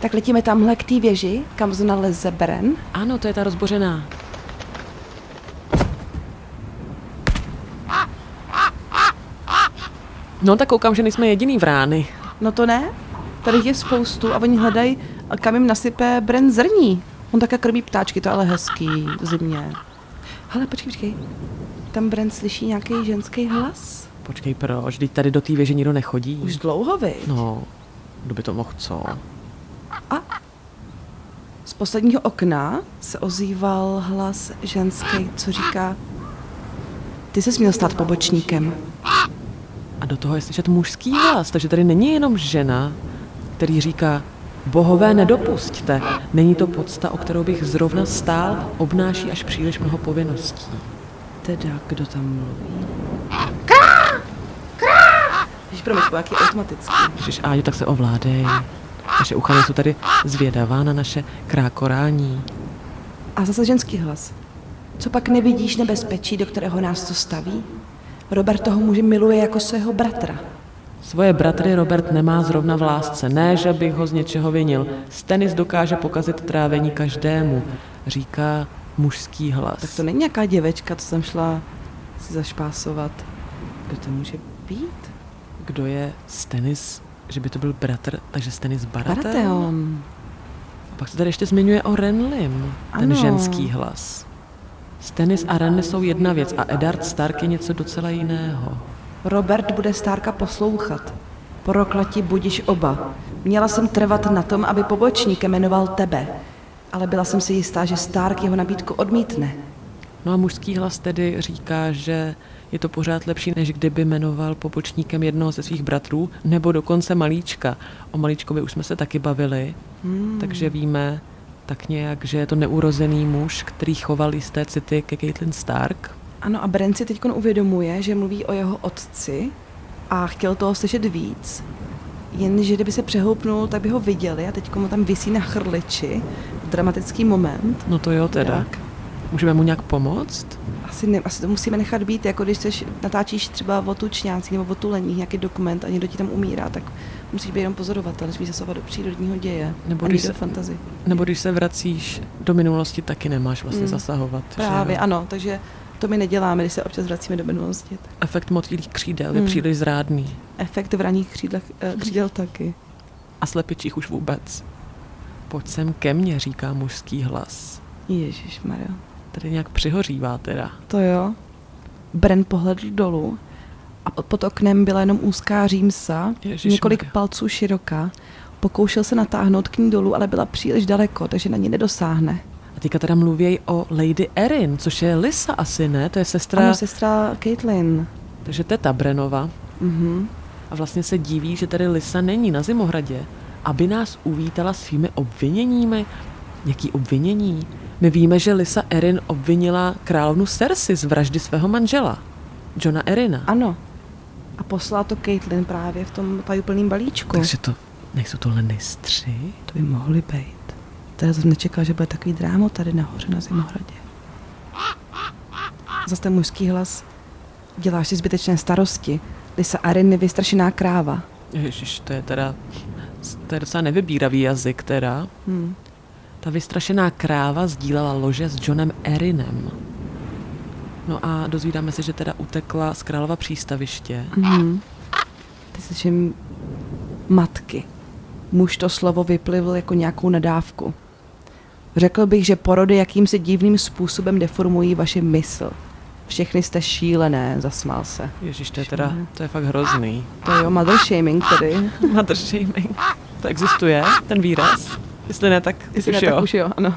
Tak letíme tamhle k té věži, kam zna leze Beren. Ano, to je ta rozbořená. No tak koukám, že nejsme jediný vrány. No to ne. Tady je spoustu a oni hledají, kam jim nasype Bren zrní. On také krmí ptáčky, to je ale hezký v zimě. Ale počkej, počkej. Tam Bren slyší nějaký ženský hlas? Počkej, proč? Teď tady do té věže nikdo nechodí. Už dlouho, vy? No, kdo by to mohl co? A z posledního okna se ozýval hlas ženský, co říká Ty se měl stát pobočníkem. A do toho je slyšet mužský hlas, takže tady není jenom žena, který říká Bohové nedopusťte, není to podsta, o kterou bych zrovna stál, obnáší až příliš mnoho povinností. Teda, kdo tam mluví? Krá! Krá! Když promiň, jaký automatický. Když Áďo, tak se ovládej. Naše ucha jsou tady zvědavá na naše krákorání. A zase ženský hlas. Co pak nevidíš nebezpečí, do kterého nás to staví? Robert toho muže miluje jako svého bratra. Svoje bratry Robert nemá zrovna v lásce. Ne, že bych ho z něčeho vinil. Stenis dokáže pokazit trávení každému, říká mužský hlas. Tak to není nějaká děvečka, co jsem šla si zašpásovat. Kdo to může být? Kdo je Stenis? Že by to byl bratr, takže Stenis Baratheon. Baratheon. A pak se tady ještě zmiňuje o Renlim, ten Ano. ženský hlas. Stenis a Renly jsou jedna věc a Eddard Stark je něco docela jiného. Robert bude Stárka poslouchat. Proklati budiš oba. Měla jsem trvat na tom, aby pobočníkem jmenoval tebe. Ale byla jsem si jistá, že Stark jeho nabídku odmítne. No a mužský hlas tedy říká, že je to pořád lepší, než kdyby jmenoval pobočníkem jednoho ze svých bratrů, nebo dokonce malíčka. O malíčkovi už jsme se taky bavili, hmm. takže víme tak nějak, že je to neurozený muž, který choval jisté city ke Caitlyn Stark. Ano, a Bren si teď uvědomuje, že mluví o jeho otci a chtěl toho slyšet víc. Jenže kdyby se přehoupnul, tak by ho viděli a teď mu tam visí na chrliči. Dramatický moment. No to jo teda. Jak? Můžeme mu nějak pomoct? Asi, ne, asi to musíme nechat být, jako když seš, natáčíš třeba o tučňácích nebo o tuleních nějaký dokument a někdo ti tam umírá, tak musíš být jenom pozorovatel, nesmíš zasahovat do přírodního děje. Nebo když do se- fantazy. Nebo když se vracíš do minulosti, taky nemáš vlastně Mm. zasahovat. že Právě, jo? ano, takže to my neděláme, když se občas vracíme do minulosti. Efekt motýlých křídel je Mm. příliš zrádný. Efekt v raných křídlech, eh, křídel taky. A slepičích už vůbec. Pojď sem ke mně, říká mužský hlas. Ježíš Mario. Tady nějak přihořívá teda. To jo. Bren pohledl dolů a pod oknem byla jenom úzká římsa, Ježišmarja. několik palců široká. Pokoušel se natáhnout k ní dolů, ale byla příliš daleko, takže na ní nedosáhne. A teďka teda mluví o Lady Erin, což je Lisa asi, ne? To je sestra, Ano, sestra Caitlin. takže teta Brenova. Mhm. A vlastně se diví, že tady Lisa není na Zimohradě, aby nás uvítala svými obviněními. Jaký obvinění? My víme, že Lisa Erin obvinila královnu Cersei z vraždy svého manžela, Johna Erina. Ano. A poslala to Caitlin právě v tom tajuplným balíčku. Takže to nejsou to Lannistři? To by mohly být. Teda jsem nečekala, že bude takový drámo tady nahoře na Zimohradě. Zase ten mužský hlas. Děláš si zbytečné starosti. Lisa Arin je vystrašená kráva. Ježiš, to je teda, to je docela nevybíravý jazyk teda. Hmm. Ta vystrašená kráva sdílela lože s Johnem Erinem. No a dozvídáme se, že teda utekla z králova přístaviště. Mhm. Ty slyším matky. Muž to slovo vyplivl jako nějakou nadávku. Řekl bych, že porody jakýmsi divným způsobem deformují vaši mysl. Všechny jste šílené, zasmál se. Ježiš, to je teda, to je fakt hrozný. To jo, mother shaming tedy. Mother shaming. To existuje, ten výraz? Jestli ne, tak Jestli už ne, jo. tak už jo, ano.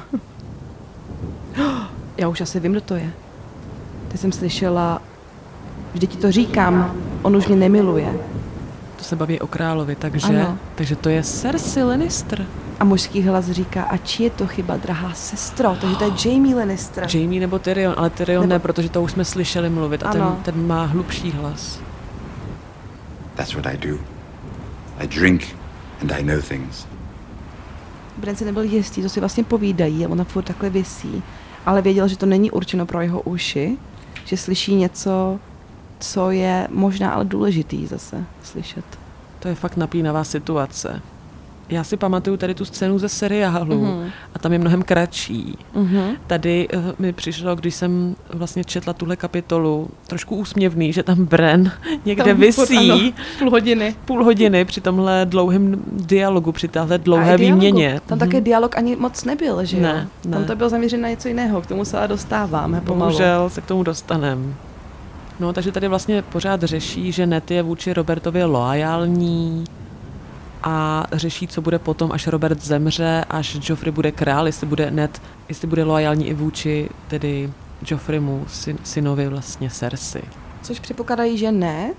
Já už asi vím, kdo to je. Teď jsem slyšela, vždyť ti to říkám, on už mě nemiluje. To se baví o královi, takže, Ano. takže to je Cersei Lannister. A mužský hlas říká, a či je to chyba, drahá sestro, takže to je Jamie Lannister. Jamie nebo Tyrion, ale Tyrion Nebo- ne, protože to už jsme slyšeli mluvit a ten, Ano. ten má hlubší hlas. That's what I do. I drink and I know things. Bren si nebyl jistý, co si vlastně povídají a ona furt takhle visí, ale věděl, že to není určeno pro jeho uši, že slyší něco, co je možná ale důležitý zase slyšet. To je fakt napínavá situace. Já si pamatuju tady tu scénu ze seriálu Mhm. a tam je mnohem kratší. Mhm. Tady uh, mi přišlo, když jsem vlastně četla tuhle kapitolu, trošku úsměvný, že tam Bren někde Tam visí ano, půl hodiny. půl hodiny při tomhle dlouhém dialogu, při téhle A dlouhé výměně. Tam Mhm. také dialog ani moc nebyl, že jo? Ne, Tam ne. to bylo zaměřeno na něco jiného, k tomu se ale dostáváme pomalu. Bohužel se k tomu dostanem. No, takže tady vlastně pořád řeší, že Ned je vůči Robertovi loajální a řeší, co bude potom, až Robert zemře, až Joffrey bude král, jestli bude Ned, jestli bude loajální i vůči tedy Joffreymu, syn, synovi vlastně Cersei. Což předpokládají, že ne,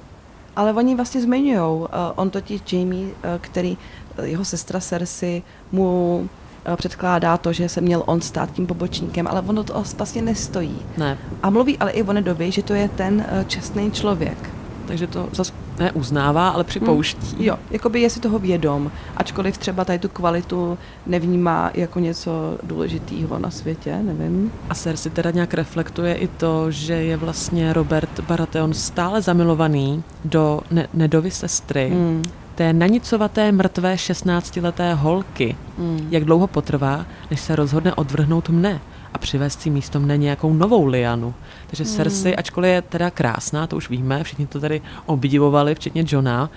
ale oni vlastně zmiňují. Uh, on totiž Jamie, uh, který, uh, jeho sestra Cersei, mu předkládá to, že se měl on stát tím pobočníkem, ale ono to vlastně nestojí. Ne, A mluví ale i o Nedovi, že to je ten čestný člověk. Takže to zase neuznává, ale připouští. Jo, jakoby je si toho vědom, ačkoliv třeba tady tu kvalitu nevnímá jako něco důležitého na světě, nevím. A Cersei teda nějak reflektuje i to, že je vlastně Robert Baratheon stále zamilovaný do ne- Nedovy sestry, Mm. té nanicovaté mrtvé 16-leté holky. Mm. Jak dlouho potrvá, než se rozhodne odvrhnout mne a přivést si místo mne nějakou novou lianu. Takže Hmm. Cersei, ačkoliv je teda krásná, to už víme, všichni to tady obdivovali, včetně Johna,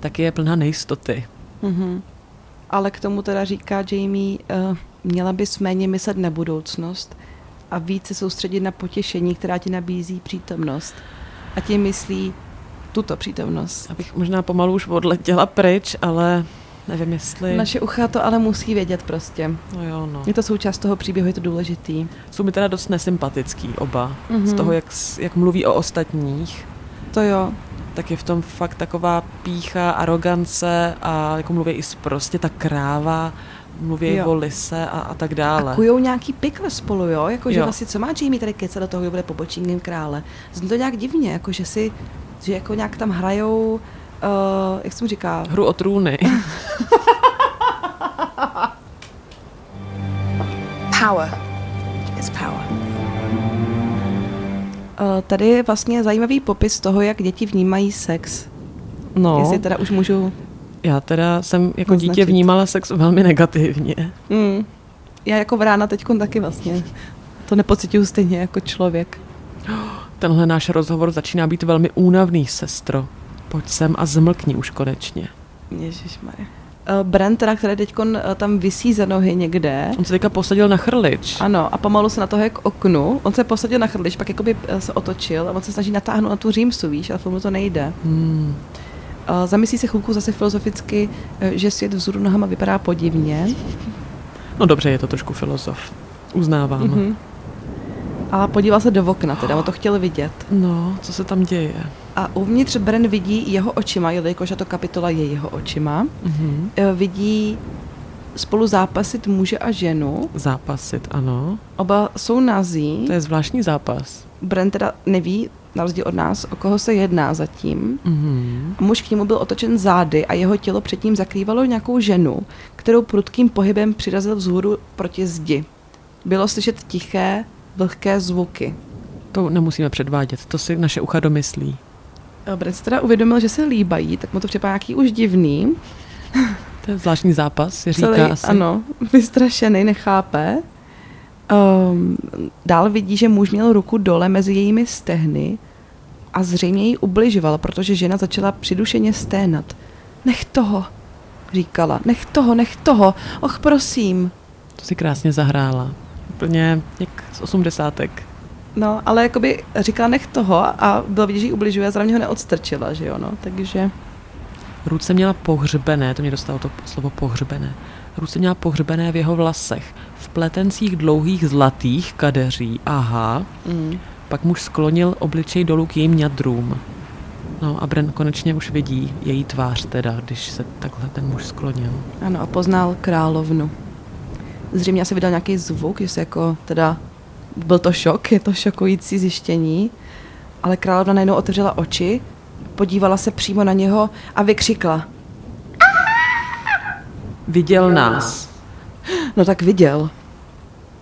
tak je plná nejistoty. Mhm. Ale k tomu teda říká Jamie, uh, měla bys méně myslet na budoucnost a více soustředit na potěšení, která ti nabízí přítomnost. A tím myslí tuto přítomnost. Abych možná pomalu už odletěla pryč, ale nevím, jestli... Naše ucha to ale musí vědět prostě. No jo, no. Je to součást toho příběhu, je to důležitý. Jsou mi teda dost nesympatický oba. Mhm. Z toho, jak, jak mluví o ostatních, To jo. tak je v tom fakt taková pícha, arogance a jako mluví i prostě ta kráva, mluví Jo. o lise a, a tak dále. A kujou nějaký pikle spolu, jo? Jako, že Jo. vlastně, co má Jamie tady kecat do toho, kdo bude pobočníkem krále. Zní to nějak divně, jako, že si, že jako nějak tam hrajou, uh, jak se mu říká? Hru o trůny. Power is power. Uh, tady je vlastně zajímavý popis toho, jak děti vnímají sex. No, Jestli teda už můžu... já teda jsem jako dítě naznačit. vnímala sex velmi negativně. Mm. Já jako vrána teď taky vlastně to nepocituju stejně jako člověk. Tenhle náš rozhovor začíná být velmi únavný, sestro. Pojď sem a zmlkni už konečně. Ježišmarja. uh, Brent, teda, který teď uh, tam visí za nohy někde. On se teďka posadil na chrlič. Ano, a pomalu se na toho k oknu. On se posadil na chrlič, pak jakoby uh, se otočil a on se snaží natáhnout na tu římsu, víš, ale filmu to nejde. Hmm. Zamyslí se chvilku zase filozoficky, že svět vzhůru nohama vypadá podivně. No dobře, je to trošku filozof. Uznávám. Mm-hmm. A podíval se do okna, teda on to chtěl vidět. No, co se tam děje? A uvnitř Bren vidí jeho očima, jelikož to kapitola je jeho očima, mm-hmm. vidí spolu zápasit muže a ženu. Zápasit, ano. Oba jsou nazí. To je zvláštní zápas. Bren teda neví, na rozdíl od nás, o koho se jedná zatím. Mm-hmm. Muž k němu byl otočen zády a jeho tělo předtím zakrývalo nějakou ženu, kterou prudkým pohybem přirazil vzhůru proti zdi. Bylo slyšet tiché, vlhké zvuky. To nemusíme předvádět, to si naše ucha domyslí. Brent se teda uvědomil, že se líbají, tak mu to připadá nějaký už divný. To je zvláštní zápas, říká Celý, asi. Ano, vystrašený, nechápe. Um, dál vidí, že muž měl ruku dole mezi jejími stehny a zřejmě jí ubližoval, protože žena začala přidušeně sténat. Nech toho, říkala. Nech toho, nech toho. Och, prosím. To si krásně zahrála. Úplně jak z osmdesátek. No, ale jakoby říkala nech toho a bylo vidět, že jí ubližuje a zrovna ho neodstrčila, že jo, no, takže... Ruce měla pohřbené, to mě dostalo to slovo pohřbené. Ruce měla pohřbené v jeho vlasech, v pletencích dlouhých zlatých kadeří, aha. Mm. Pak muž sklonil obličej dolů k jejím ňadrům. No a Bren konečně už vidí její tvář teda, když se takhle ten muž sklonil. Ano a poznal královnu. Zřejmě asi vydal nějaký zvuk, že se jako teda byl to šok, je to šokující zjištění, ale královna najednou otevřela oči, podívala se přímo na něho a vykřikla. Viděl nás. No tak viděl.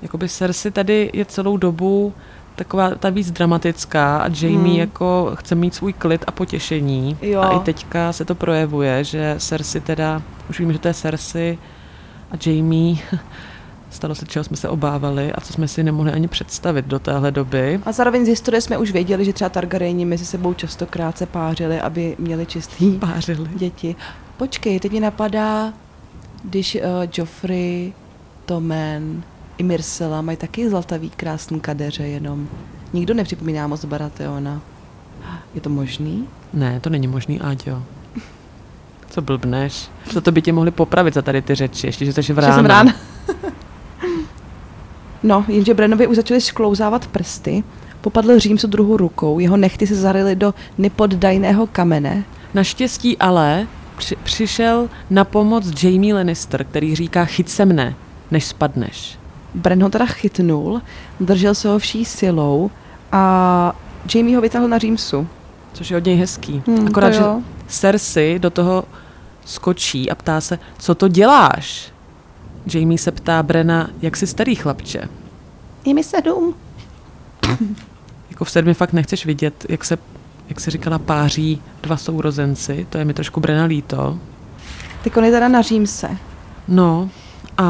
Jakoby Cersei tady je celou dobu taková ta víc dramatická a Jamie hmm. jako chce mít svůj klid a potěšení. Jo. A i teďka se to projevuje, že Cersei teda, už víme, že to je Cersei a Jamie stalo se, čeho jsme se obávali a co jsme si nemohli ani představit do téhle doby. A zároveň z historie jsme už věděli, že třeba Targaryeni mezi sebou častokrát se pářili, aby měli čistý pářili. děti. Počkej, teď mi napadá, když uh, Joffrey, Tomen i Myrcella mají taky zlatavý krásný kadeře jenom. Nikdo nepřipomíná moc Baratheona. Je to možný? Ne, to není možný, Áďo. Co blbneš? Za to by tě mohli popravit za tady ty řeči, ještě, že jsi vrána. Že jsem rána. No, jenže Brenovi už začaly sklouzávat prsty. Popadl Římsu druhou rukou, jeho nechty se zaryly do nepoddajného kamene. Naštěstí ale při- přišel na pomoc Jamie Lannister, který říká chyť se mne, než spadneš. Bren ho teda chytnul, držel se ho vší silou a Jamie ho vytáhl na Římsu. Což je od něj hezký. Hmm, Akorát, že. Cersei do toho skočí a ptá se, co to děláš? Jamie se ptá Brena, jak jsi starý chlapče. Je mi sedm. Jako v sedmi fakt nechceš vidět, jak se, jak se říkala, páří dva sourozenci. To je mi trošku Brena líto. On je teda na Římse. No a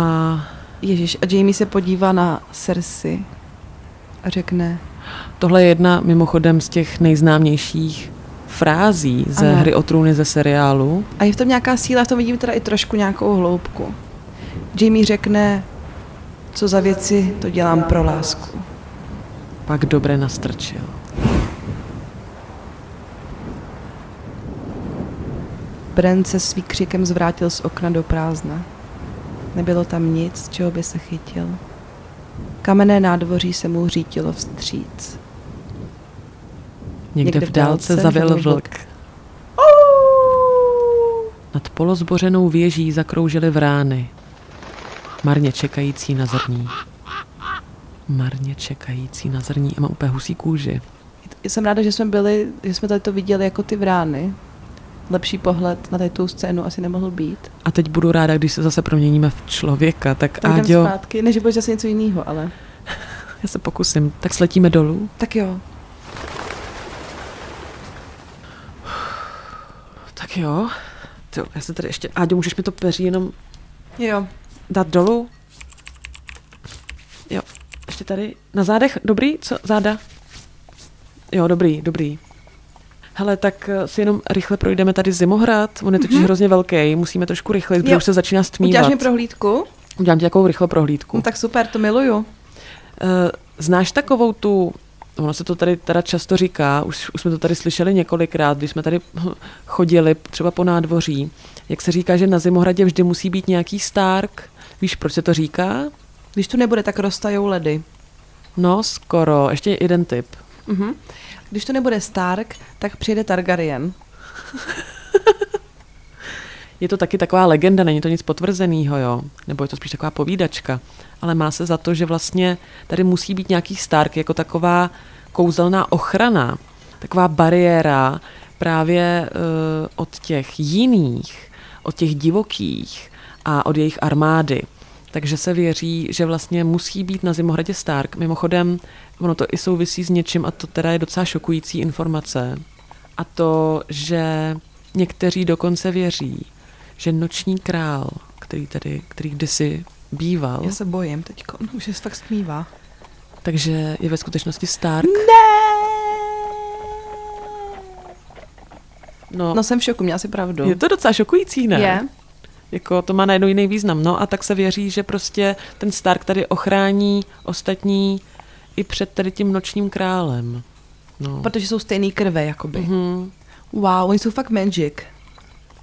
Ježíš, a Jamie se podívá na Cersei a řekne, tohle je jedna mimochodem z těch nejznámějších frází ze Ano. hry o trůny ze seriálu. a je v tom nějaká síla, v tom vidím teda i trošku nějakou hloubku. Jamie řekne, co za věci to dělám pro lásku. Pak dobré nastrčil. Bren se s výkřikem zvrátil z okna do prázdna. Nebylo tam nic, čeho by se chytil. Kamenné nádvoří se mu řítilo vstříc. Někde, v dálce zavil vlk. Nad polozbořenou věží zakroužily vrány. Marně čekající na zrní. Marně čekající na zrní a má úplně husí kůži. Jsem ráda, že jsme byli, že jsme tady to viděli jako ty vrány. Lepší pohled na tady tu scénu asi nemohl být. A teď budu ráda, když se zase proměníme v člověka. Tak Tak Áďo, zpátky, než bude zase něco jiného, ale... já se pokusím. Tak sletíme dolů. Tak jo. Tak jo. Jo, já se tady ještě... Áďo, můžeš mi to peří jenom Jo. Dát dolů? Jo, ještě tady na zádech. Dobrý? Co? Záda? Jo, dobrý, dobrý. Hele, tak eh, si jenom rychle projdeme tady Zimohrad. On je totiž mm-hmm. hrozně velký, musíme trošku rychle, protože už se začíná stmívat. Uděláš mi prohlídku? Udělám ti takovou rychle prohlídku. No, tak super, to miluju. Uh, znáš takovou tu, ono se to tady teda často říká, už, už jsme to tady slyšeli několikrát, když jsme tady chodili třeba po nádvoří, jak se říká, že na Zimohradě vždy musí být nějaký Stark. Víš, proč se to říká? Když to nebude, tak roztajou ledy. No, skoro. Ještě jeden tip. Uh-huh. Když to nebude Stark, tak přijede Targaryen. je to taky taková legenda, není to nic potvrzeného, jo? Nebo je to spíš taková povídačka. Ale má se za to, že vlastně tady musí být nějaký Stark jako taková kouzelná ochrana, taková bariéra právě uh, od těch jiných, od těch divokých a od jejich armády. Takže se věří, že vlastně musí být na Zimohradě Stark. Mimochodem, ono to i souvisí s něčím a to teda je docela šokující informace. A to, že někteří dokonce věří, že noční král, který tady, který kdysi býval. Já se bojím teď, už se fakt smívá. Takže je ve skutečnosti Stark. Ne! No, no jsem v šoku, měla si pravdu. Je to docela šokující, ne? Je. Jako to má najednou jiný význam. No a tak se věří, že prostě ten Stark tady ochrání ostatní i před tady tím nočním králem. No. Protože jsou stejný krve, jakoby. Mm-hmm. Wow, oni jsou fakt magic.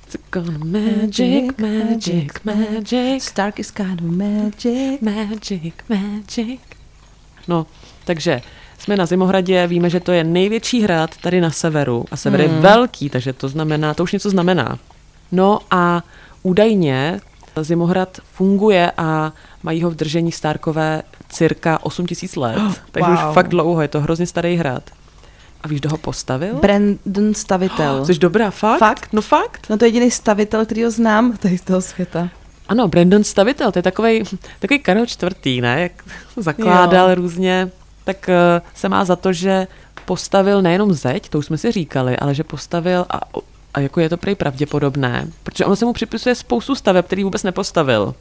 It's gonna magic, magic, magic. Stark is kind of magic. Magic, magic. No, takže jsme na Zimohradě, víme, že to je největší hrad tady na severu a sever mm. je hmm. velký, takže to znamená, to už něco znamená. No a údajně Zimohrad funguje a mají ho v držení Starkové cirka 8 tisíc let, oh, takže wow. už fakt dlouho, je to hrozně starý hrad. A víš, kdo ho postavil? Brandon Stavitel. Oh, jsi dobrá, fakt? Fakt? No fakt? No to je jediný stavitel, který ho znám tady z toho světa. Ano, Brandon Stavitel, to je takový takový Karel čtvrtý, ne? Jak zakládal jo. různě, tak uh, se má za to, že postavil nejenom zeď, to už jsme si říkali, ale že postavil a a jako je to prej pravděpodobné, protože ono se mu připisuje spoustu staveb, který vůbec nepostavil.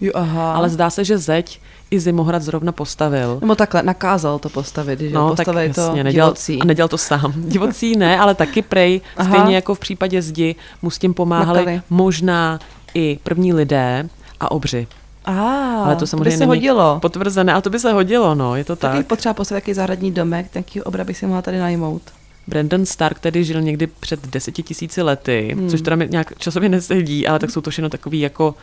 Jo, aha. Ale zdá se, že zeď i Zimohrad zrovna postavil. Nebo takhle, nakázal to postavit, že no, tak jasně, to nedělal, divocí. A nedělal to sám. Divocí ne, ale taky prej, aha. stejně jako v případě zdi, mu s tím pomáhali Makali. možná i první lidé a obři. A, ale to samozřejmě to by se hodilo. potvrzené, ale to by se hodilo, no, je to tak. Tak potřeba postavit jaký zahradní domek, taký obra by si mohla tady najmout. Brandon Stark tedy žil někdy před deseti tisíci lety, hmm. což teda mi nějak časově nesedí, ale tak jsou to všechno takový jako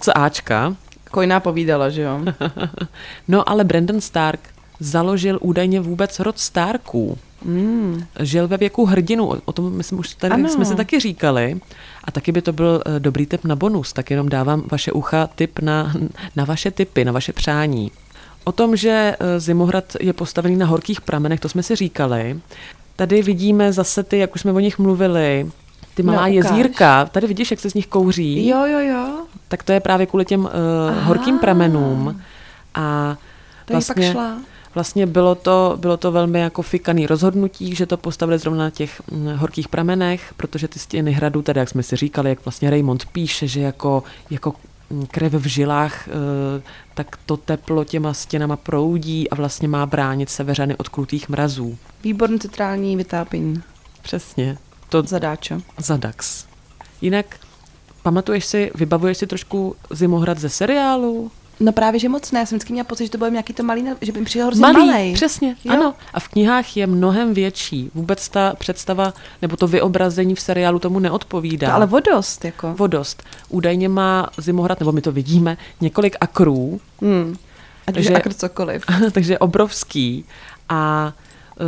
co Ačka. Kojná povídala, že jo? no ale Brandon Stark založil údajně vůbec rod Starků. Mm. Žil ve věku hrdinu, o tom myslím už tady ano. jsme se taky říkali. A taky by to byl uh, dobrý tip na bonus, tak jenom dávám vaše ucha tip na, na vaše typy, na vaše přání. O tom, že uh, Zimohrad je postavený na horkých pramenech, to jsme si říkali. Tady vidíme zase ty, jak už jsme o nich mluvili, ty malá no, jezírka. Tady vidíš, jak se z nich kouří. Jo, jo, jo. Tak to je právě kvůli těm uh, horkým pramenům. A to vlastně, pak šla. vlastně bylo to, bylo to velmi jako fikaný rozhodnutí, že to postavili zrovna na těch hm, horkých pramenech, protože ty stěny hradu, tedy jak jsme si říkali, jak vlastně Raymond píše, že jako, jako hm, krev v žilách, eh, tak to teplo těma stěnama proudí a vlastně má bránit severany od krutých mrazů. Výborný centrální vytápění. Přesně. To zadáčo. Zadax. Jinak pamatuješ si, vybavuješ si trošku Zimohrad ze seriálu? No právě, že moc ne. Já jsem vždycky měla pocit, že to bylo nějaký to malý, že by mi přišel hrozně malý. malý. přesně, jo? ano. A v knihách je mnohem větší. Vůbec ta představa, nebo to vyobrazení v seriálu tomu neodpovídá. To ale vodost, jako. Vodost. Údajně má Zimohrad, nebo my to vidíme, několik akrů. Hmm. Ať takže, akr cokoliv. takže obrovský. A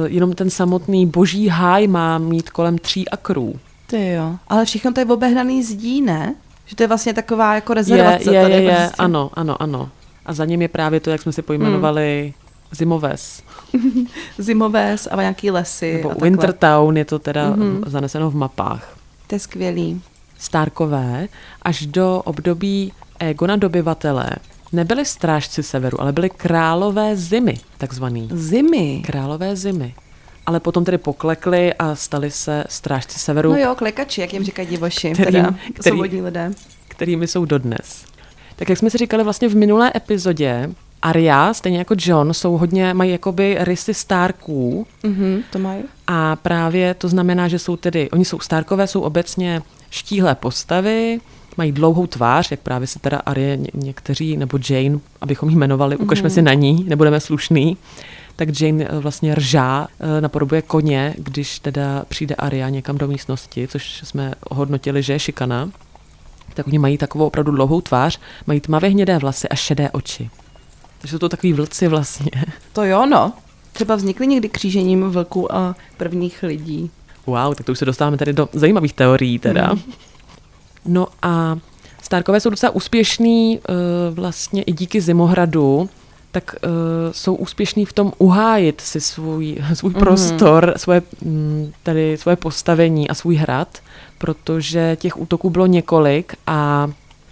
jenom ten samotný boží háj má mít kolem tří akrů. Ty jo. Ale všechno to je obehnaný zdí, ne? Že to je vlastně taková jako rezervace. Je, je, je, je. Prostě. ano, ano, ano. A za ním je právě to, jak jsme si pojmenovali, hmm. Zimoves. Zimoves a nějaký lesy. Nebo Wintertown je to teda mm-hmm. zaneseno v mapách. To je skvělý. Stárkové až do období Egona dobyvatele nebyli strážci severu, ale byli králové zimy, takzvaný. Zimy? Králové zimy. Ale potom tedy poklekli a stali se strážci severu. No jo, klekači, jak jim říkají divoši, kterým, teda, který, svobodní lidé. Kterými jsou dodnes. Tak jak jsme si říkali vlastně v minulé epizodě, Arya, stejně jako John, jsou hodně, mají jakoby rysy Starků. Mm-hmm, to mají. A právě to znamená, že jsou tedy, oni jsou Starkové, jsou obecně štíhlé postavy, mají dlouhou tvář, jak právě se teda ně, někteří, nebo Jane, abychom ji jmenovali, ukažme mm-hmm. si na ní, nebudeme slušný, tak Jane eh, vlastně ržá, eh, napodobuje koně, když teda přijde Arya někam do místnosti, což jsme hodnotili, že je šikana. Tak oni mají takovou opravdu dlouhou tvář, mají tmavě hnědé vlasy a šedé oči. Takže jsou to takový vlci vlastně. To jo, no. Třeba vznikly někdy křížením vlků a prvních lidí. Wow, tak to už se dostáváme tady do zajímavých teorií teda. Mm. No a Starkové jsou docela úspěšný uh, vlastně i díky Zimohradu, tak uh, jsou úspěšní v tom uhájit si svůj, svůj mm-hmm. prostor, svoje, mm, tady svoje postavení a svůj hrad, protože těch útoků bylo několik a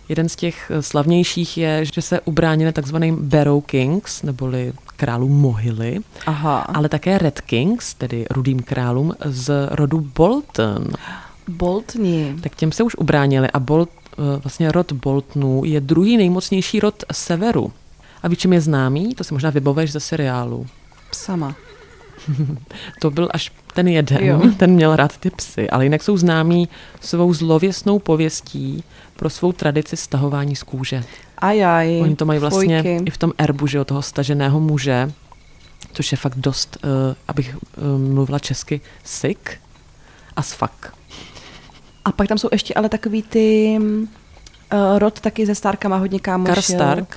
jeden z těch slavnějších je, že se ubránili takzvaným Barrow Kings, neboli králům mohyly, Aha. ale také Red Kings, tedy rudým králům z rodu Bolton. Boltni. Tak těm se už ubránili a Bolt, eh, vlastně rod Boltonů je druhý nejmocnější rod severu. A víš, čím je známý? To si možná vybavuješ ze seriálu. Sama. to byl až ten jeden, Jo. ten měl rád ty psy, ale jinak jsou známí svou zlověsnou pověstí pro svou tradici stahování z kůže. Ajaj. Oni to mají vlastně fojky. i v tom erbu, že jo, toho staženého muže, což je fakt dost, uh, abych uh, mluvila česky, sick a sfak. A pak tam jsou ještě ale takový ty uh, rod taky ze Starkama hodně kámoš. Karstark.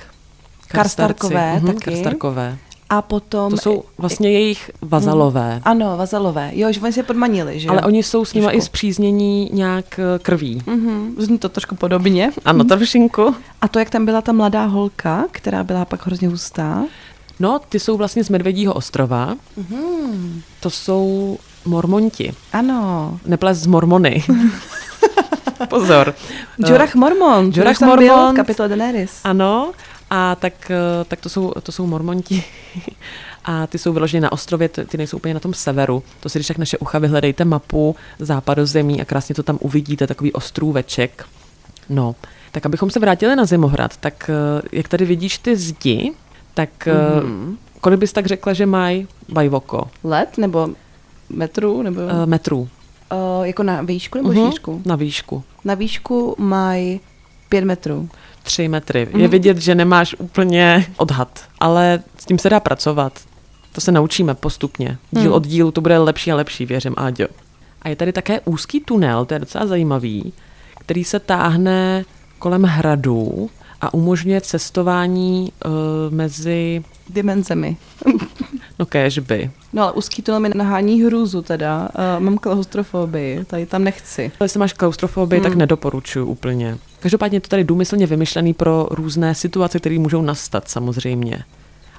Karstarkové mhm, taky. Karstarkové. A potom... To jsou vlastně jejich vazalové. Ano, vazalové. Jo, že oni se podmanili, že jo? Ale oni jsou s nimi i zpříznění nějak eh, krví. Mhm, zní to trošku podobně. Ano, trošinku. A to, jak tam byla ta mladá holka, která byla pak hrozně hustá. No, ty jsou vlastně z Medvědího ostrova. Mhm. To jsou mormonti. Ano. Neples z mormony. Pozor. Jorah Mormont. Jorah už tam byl kapitole Daenerys. Ano, a tak, eh, tak to, jsou, to jsou mormonti. A ty jsou vyloženy na ostrově, ty nejsou úplně na tom severu. To si když tak naše ucha vyhledejte mapu západozemí a krásně to tam uvidíte, takový ostrůveček. No, tak abychom se vrátili na Zimohrad, tak eh, jak tady vidíš ty zdi, tak mm-hmm. kolik bys tak řekla, že mají bajvoko? Let nebo metru? Nebo, uh, Uh, metrů. jako na výšku nebo Mhm, šířku? Na výšku. Na výšku mají pět metrů. Tři metry. Je vidět, že nemáš úplně odhad, ale s tím se dá pracovat. To se naučíme postupně. Díl Hmm. od dílu to bude lepší a lepší, věřím, Áďo. A je tady také úzký tunel, to je docela zajímavý, který se táhne kolem hradu a umožňuje cestování uh, mezi, Dimenzemi. no kéžby. No ale úzký tunel mi nahání hrůzu teda. Uh, mám klaustrofobii, tady tam nechci. Jestli máš klaustrofobii, hmm. tak nedoporučuju úplně. Každopádně je to tady důmyslně vymyšlený pro různé situace, které můžou nastat samozřejmě.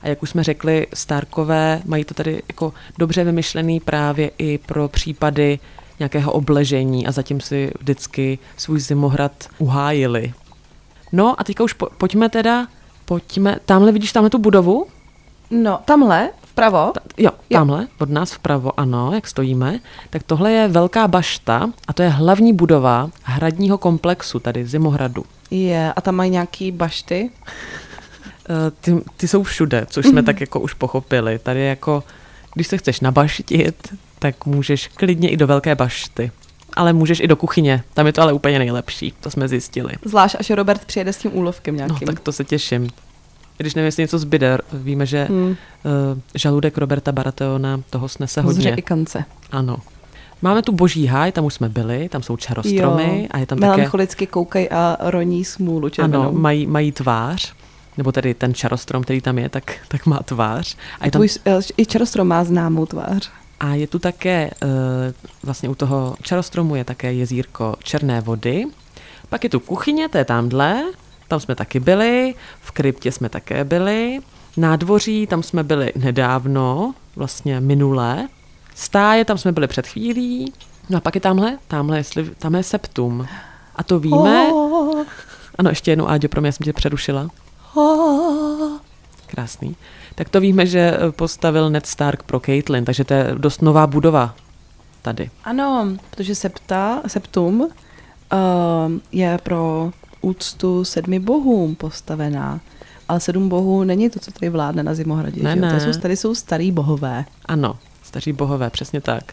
A jak už jsme řekli, Starkové mají to tady jako dobře vymyšlený právě i pro případy nějakého obležení a zatím si vždycky svůj zimohrad uhájili. No a teďka už po, pojďme teda, pojďme, tamhle vidíš tamhle tu budovu? No, tamhle, vpravo. Ta, jo, tamhle, od nás vpravo, ano, jak stojíme. Tak tohle je velká bašta a to je hlavní budova hradního komplexu tady Zimohradu. Je, a tam mají nějaký bašty. Eh, Ty, ty jsou všude, což jsme tak jako už pochopili. Tady jako, když se chceš nabaštit, tak můžeš klidně i do velké bašty. Ale můžeš i do kuchyně, tam je to ale úplně nejlepší, to jsme zjistili. Zvlášť, až Robert přijede s tím úlovkem No nějakým. tak to se těším. Když nevím, jestli něco zbyde, víme, že Hmm. uh, žaludek Roberta Barateona toho snese Zře hodně. i kance. Ano. Máme tu boží háj, tam už jsme byli, tam jsou čarostromy a je tam také... Melancholicky koukaj a roní smůlu červenou. Ano, mají, mají tvář, nebo tedy ten čarostrom, který tam je, tak, tak má tvář. A je, tam, Tvůj, eh, I čarostrom má známou tvář. a je tu také, uh, vlastně u toho čarostromu je také jezírko černé vody. Pak je tu kuchyně, to je tamhle, tam jsme taky byli, v kryptě jsme také byli, nádvoří, tam jsme byli nedávno, vlastně minulé, stáje, tam jsme byli před chvílí, no a pak je tamhle, tamhle, jestli, tamhle je septum. A to víme, Oh, ano, ještě jednou, Áďo, pro mě jsem tě přerušila. oh. Krásný. Tak to víme, že postavil Ned Stark pro Caitlyn, takže to je dost nová budova tady. Ano, protože septa, septum uh, je pro úctu sedmi bohům postavená. Ale sedm bohů není to, co tady vládne na Zimohradě. Ne, že? ne. To jsou, tady jsou starý bohové. Ano, staří bohové, přesně tak.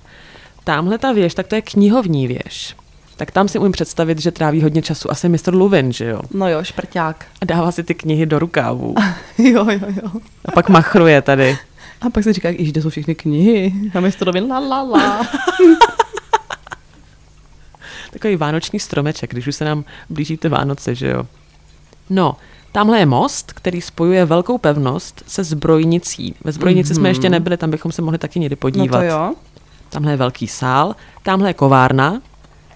Tamhle ta věž, tak to je knihovní věž. Tak tam si umím představit, že tráví hodně času asi mistr Luvin, že jo? No jo, šprťák. A dává si ty knihy do rukávu. jo, jo, jo. A pak machruje tady. A pak se říká, že jsou všechny knihy. A mistr Robin, la, la, la. Takový vánoční stromeček, když už se nám blíží ty Vánoce, že jo? No, tamhle je most, který spojuje velkou pevnost se zbrojnicí. Ve zbrojnici mm-hmm. jsme ještě nebyli, tam bychom se mohli taky někdy No podívat. to jo. Tamhle je velký sál, tamhle je kovárna,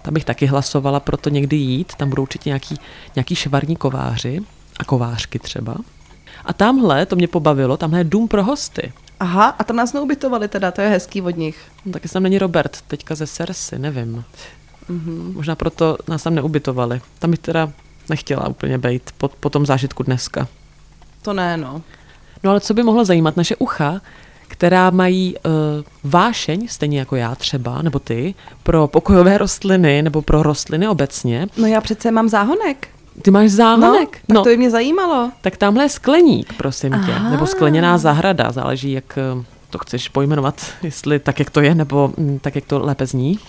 tam bych taky hlasovala pro to někdy jít, tam budou určitě nějaký, nějaký švarní kováři a kovářky třeba. A tamhle, to mě pobavilo, tamhle je dům pro hosty. Aha, a tam nás neubytovali teda, to je hezký od nich. No, taky tam není Robert, teďka ze Cersei, nevím. Mm-hmm. Možná proto nás tam neubytovali. Tam bych teda nechtěla úplně být po, po tom zážitku dneska. To ne, no. No ale co by mohlo zajímat naše ucha, která mají uh, vášeň, stejně jako já třeba, nebo ty, pro pokojové rostliny nebo pro rostliny obecně. No já přece mám záhonek. Ty máš záhonek? No, tak no. to by mě zajímalo. Tak tamhle je skleník, prosím tě, Aha. nebo skleněná zahrada, záleží, jak eh, to chceš pojmenovat, jestli tak, jak to je, nebo mm, tak, jak to lépe zní.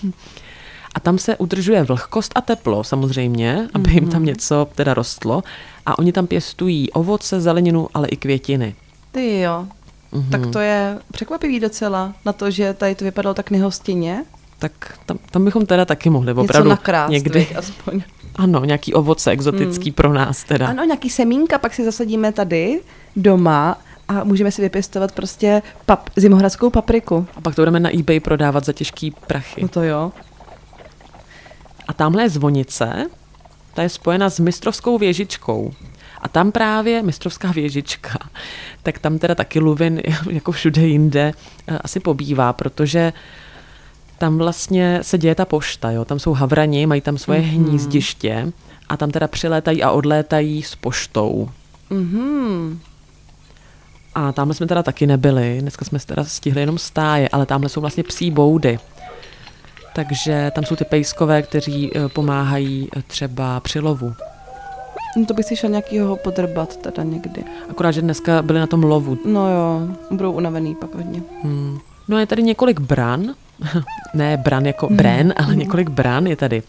A tam se udržuje vlhkost a teplo samozřejmě, aby jim tam něco teda rostlo. A oni tam pěstují ovoce, zeleninu, ale i květiny. Ty jo. Mm-hmm. Tak to je překvapivý docela na to, že tady to vypadalo tak nehostinně. Tak tam, tam bychom teda taky mohli Něco opravdu nakrást, někdy. viď, aspoň. Ano, nějaký ovoce exotický hmm. pro nás teda. Ano, nějaký semínka, pak si zasadíme tady doma a můžeme si vypěstovat prostě pap, zimohradskou papriku. A pak to budeme na eBay prodávat za těžký prachy. No to jo. A tamhle je zvonice, ta je spojena s mistrovskou věžičkou. A tam právě mistrovská věžička, tak tam teda taky Luvin, jako všude jinde, eh, asi pobývá, protože tam vlastně se děje ta pošta, jo? tam jsou havrani, mají tam svoje mm-hmm. hnízdiště a tam teda přilétají a odlétají s poštou. Mhm. A tamhle jsme teda taky nebyli, dneska jsme teda stihli jenom stáje, ale tamhle jsou vlastně psí boudy. Takže tam jsou ty pejskové, kteří eh, pomáhají eh, třeba při lovu. No to bych si šel nějakýho podrbat teda někdy. Akorát, že dneska byli na tom lovu. No jo, budou unavený pak hodně. Hmm. No a je tady několik bran, ne bran jako bren, ale několik bran. Je tady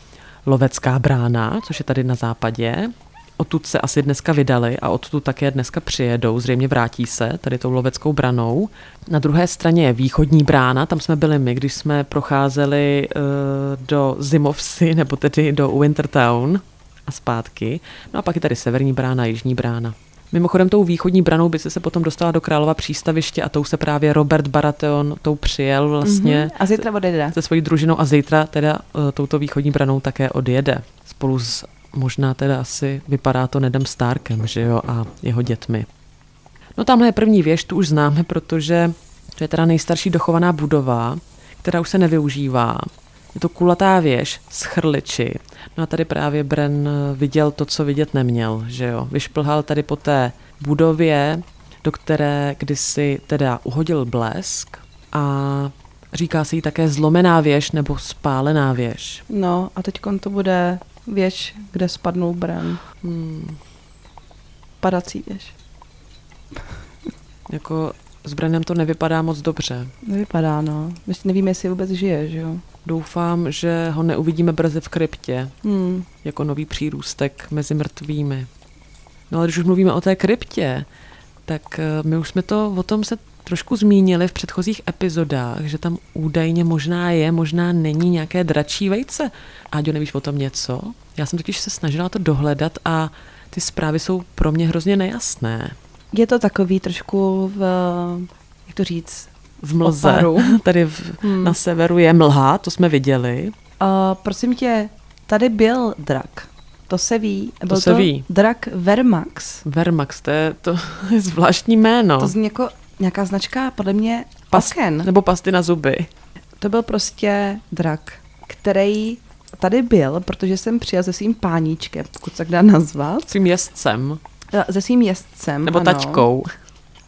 lovecká brána, což je tady na západě. Odtud se asi dneska vydali a odtud také dneska přijedou, zřejmě vrátí se tady tou loveckou branou. Na druhé straně je východní brána, tam jsme byli my, když jsme procházeli uh, do Zimovsy, nebo tedy do Wintertown a zpátky. No a pak je tady severní brána, jižní brána. Mimochodem tou východní branou by se se potom dostala do Králova přístaviště a tou se právě Robert Baratheon tou přijel vlastně Mm-hmm. A zítra odejde. se svojí družinou a zítra teda uh, touto východní branou také odjede. Spolu s možná teda asi vypadá to Nedem Starkem, že jo, a jeho dětmi. No tamhle je první věž, tu už známe, protože to je teda nejstarší dochovaná budova, která už se nevyužívá. Je to kulatá věž s chrliči. No a tady právě Bren viděl to, co vidět neměl, že jo. Vyšplhal tady po té budově, do které kdysi teda uhodil blesk a říká se jí také zlomená věž nebo spálená věž. No a teď to bude věž, kde spadnul Bran. Hmm. Padací věž. Jako s Brenem to nevypadá moc dobře. Nevypadá, no. My si nevíme, jestli vůbec žije, že jo. Doufám, že ho neuvidíme brzy v kryptě, Hmm. jako nový přírůstek mezi mrtvými. No ale když už mluvíme o té kryptě, tak eh, my už jsme to o tom se trošku zmínili v předchozích epizodách, že tam údajně možná je, možná není nějaké dračí vejce. Áďo, nevíš o tom něco? Já jsem totiž se snažila to dohledat a ty zprávy jsou pro mě hrozně nejasné. Je to takový trošku v, jak to říct, V mlze, Oparu. tady v, hmm. na severu je mlha, to jsme viděli. Uh, prosím tě, tady byl drak. To se ví. Byl se to ví. drak Vermax. Vermax, to je, to je zvláštní jméno. To zní jako nějaká značka, podle mě, Pas- oken. Nebo pasty na zuby. To byl prostě drak, který tady byl, protože jsem přijel se svým páníčkem, pokud se dá nazvat, Svým jezdcem. Eh, se svým jezdcem. Nebo ano. taťkou.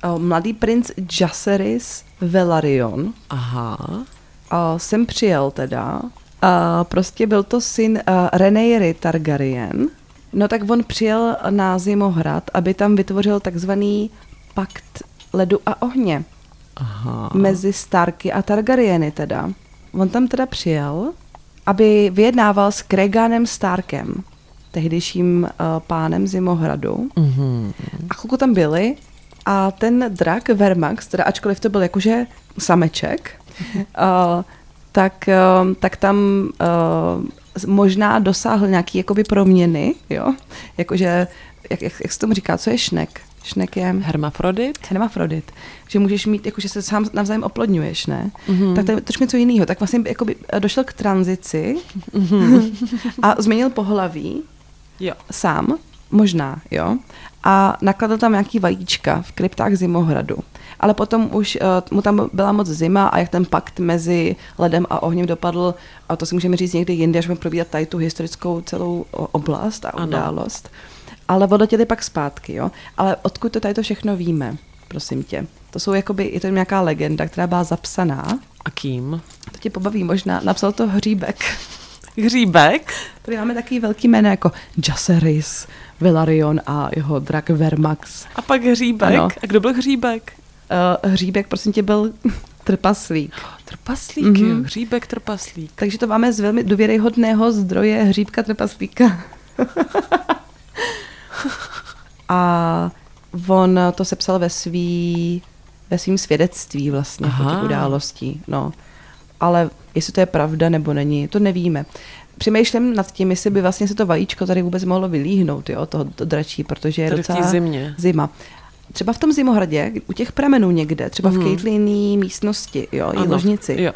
Eh, Mladý princ Jaceris Velaryon. Aha. A jsem přijel teda. A prostě byl to syn uh, Rhaenyry Targaryen, No tak on přijel na Zimohrad, aby tam vytvořil takzvaný pakt ledu a ohně. Aha. Mezi Starky a Targaryeny teda. On tam teda přijel, aby vyjednával s Kreganem Starkem, tehdejším uh, pánem Zimohradu. Mm-hmm. A chvilku tam byli a ten drak Vermax, teda ačkoliv to byl jakože sameček, uh, tak, uh, tak tam uh, možná dosáhl nějaký jakoby proměny, jo? Jakože, jak, jak, jak se tomu říká, co je šnek? Šnek je... Hermafrodit? Hermafrodit. Že můžeš mít, jakože se sám navzájem oplodňuješ, ne? Mm-hmm. Tak to je trošku něco jiného. Tak vlastně jakoby došel k tranzici mm-hmm. a změnil pohlaví jo. sám, možná, jo. A nakladl tam nějaký vajíčka v kryptách Zimohradu. Ale potom už uh, mu tam byla moc zima a jak ten pakt mezi ledem a ohněm dopadl, a to si můžeme říct někdy jinde, až budeme probírat tady tu historickou celou oblast a událost. Ano ale odletěli pak zpátky, jo. Ale odkud to tady to všechno víme, prosím tě? To jsou jakoby, je to nějaká legenda, která byla zapsaná. A kým? To tě pobaví možná. Napsal to Hříbek. Hříbek? Tady máme takový velký jméno jako Jaceris, Velarion a jeho drak Vermax. A pak Hříbek? Ano. A kdo byl Hříbek? Uh, hříbek, prosím tě, byl trpaslík. Trpaslík, mm-hmm. jo. Hříbek trpaslík. Takže to máme z velmi důvěryhodného zdroje hříbka trpaslíka. a on to sepsal ve svý, ve svým svědectví vlastně Aha. těch událostí. No. Ale jestli to je pravda nebo není, to nevíme. Přemýšlím nad tím, jestli by vlastně se to vajíčko tady vůbec mohlo vylíhnout, jo, toho to dračí, protože je tady docela zimě. zima. Třeba v tom zimohradě, u těch pramenů někde, třeba mm. v mhm. Caitlynní místnosti, jo, i ložnici, jo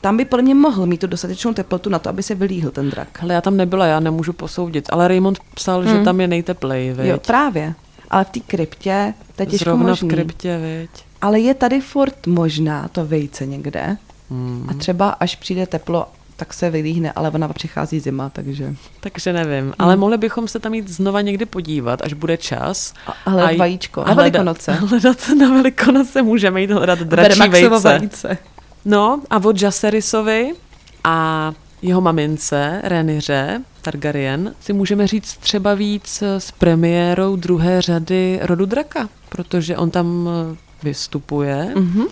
tam by podle mě mohl mít tu dostatečnou teplotu na to, aby se vylíhl ten drak. Ale já tam nebyla, já nemůžu posoudit. Ale Raymond psal, hmm. že tam je nejteplej, viď? Jo, právě. Ale v té kryptě, to je těžko Zrovna možný. v kryptě, viď? Ale je tady furt možná to vejce někde. Hmm. A třeba až přijde teplo, tak se vylíhne, ale ona přichází zima, takže... Takže nevím, hmm. ale mohli bychom se tam jít znova někdy podívat, až bude čas. A, ale a vajíčko, na Velikonoce. Hledat, na Velikonoce můžeme jít hledat dračí vejce. vejce. No a od Jaserisovi a jeho mamince, Reniře Targaryen, si můžeme říct třeba víc s premiérou druhé řady rodu Draka, protože on tam eh, vystupuje. Mm-hmm.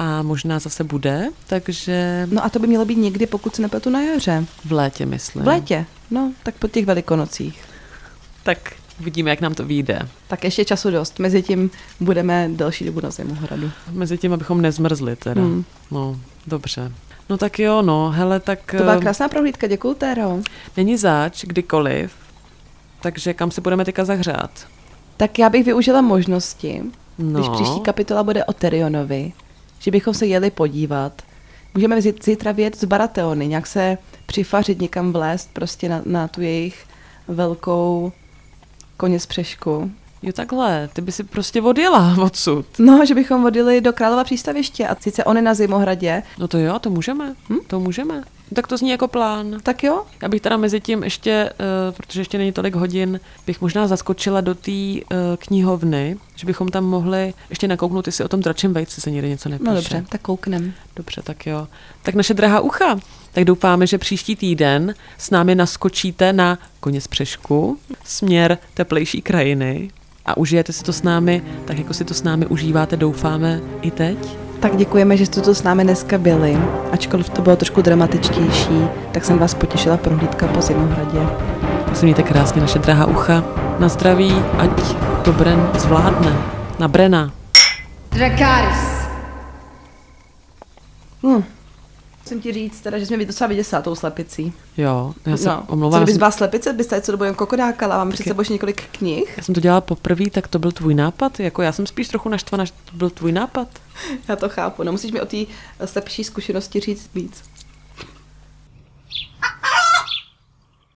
A možná zase bude, takže... No a to by mělo být někdy, pokud se nepletu na jaře. V létě, myslím. V létě, no, tak po těch velikonocích. Tak Uvidíme, jak nám to vyjde. Tak ještě času dost. Mezi tím budeme delší dobu na hradu. Mezi tím, abychom nezmrzli teda. Hmm. No, dobře. No tak jo, no, hele, tak... To byla eh, krásná prohlídka, děkuju, Téro. Není zač, kdykoliv. Takže kam se budeme teďka zahřát? Tak já bych využila možnosti, no. když příští kapitola bude o Tyrionovi, že bychom se jeli podívat. Můžeme zítra vědět z Barateony, nějak se přifařit někam vlézt prostě na, na tu jejich velkou koně z přešku. Jo takhle, ty by si prostě odjela odsud. No, že bychom odjeli do Králova přístaviště a sice on je na Zimohradě. No to jo, to můžeme, hm? to můžeme. Tak to zní jako plán. Tak jo. Já bych teda mezi tím ještě, uh, protože ještě není tolik hodin, bych možná zaskočila do té uh, knihovny, že bychom tam mohli ještě nakouknout, jestli o tom dračím vejci se někde něco nepíše. No dobře, tak kouknem. Dobře, tak jo. Tak naše drahá ucha, tak doufáme, že příští týden s námi naskočíte na koně z přešku, směr teplejší krajiny a užijete si to s námi, tak jako si to s námi užíváte, doufáme i teď. Tak děkujeme, že jste tu s námi dneska byli. Ačkoliv to bylo trošku dramatičtější, tak jsem vás potěšila prohlídka po Zimohradě. Tak se mějte krásně, naše drahá ucha. Na zdraví, ať to Bren zvládne. Na Brena. Drakaris. Hm. Musím ti říct, teda, že jsme docela vyděsila tou slepicí. Jo, já se no. omlouvám. Co kdybys byla slepice, byste co dobu jen kokodákala, mám před sebou několik knih. Já jsem to dělala poprvé, tak to byl tvůj nápad? Jako já jsem spíš trochu naštvaná, že to byl tvůj nápad. Já to chápu, no musíš mi o té slepší zkušenosti říct víc.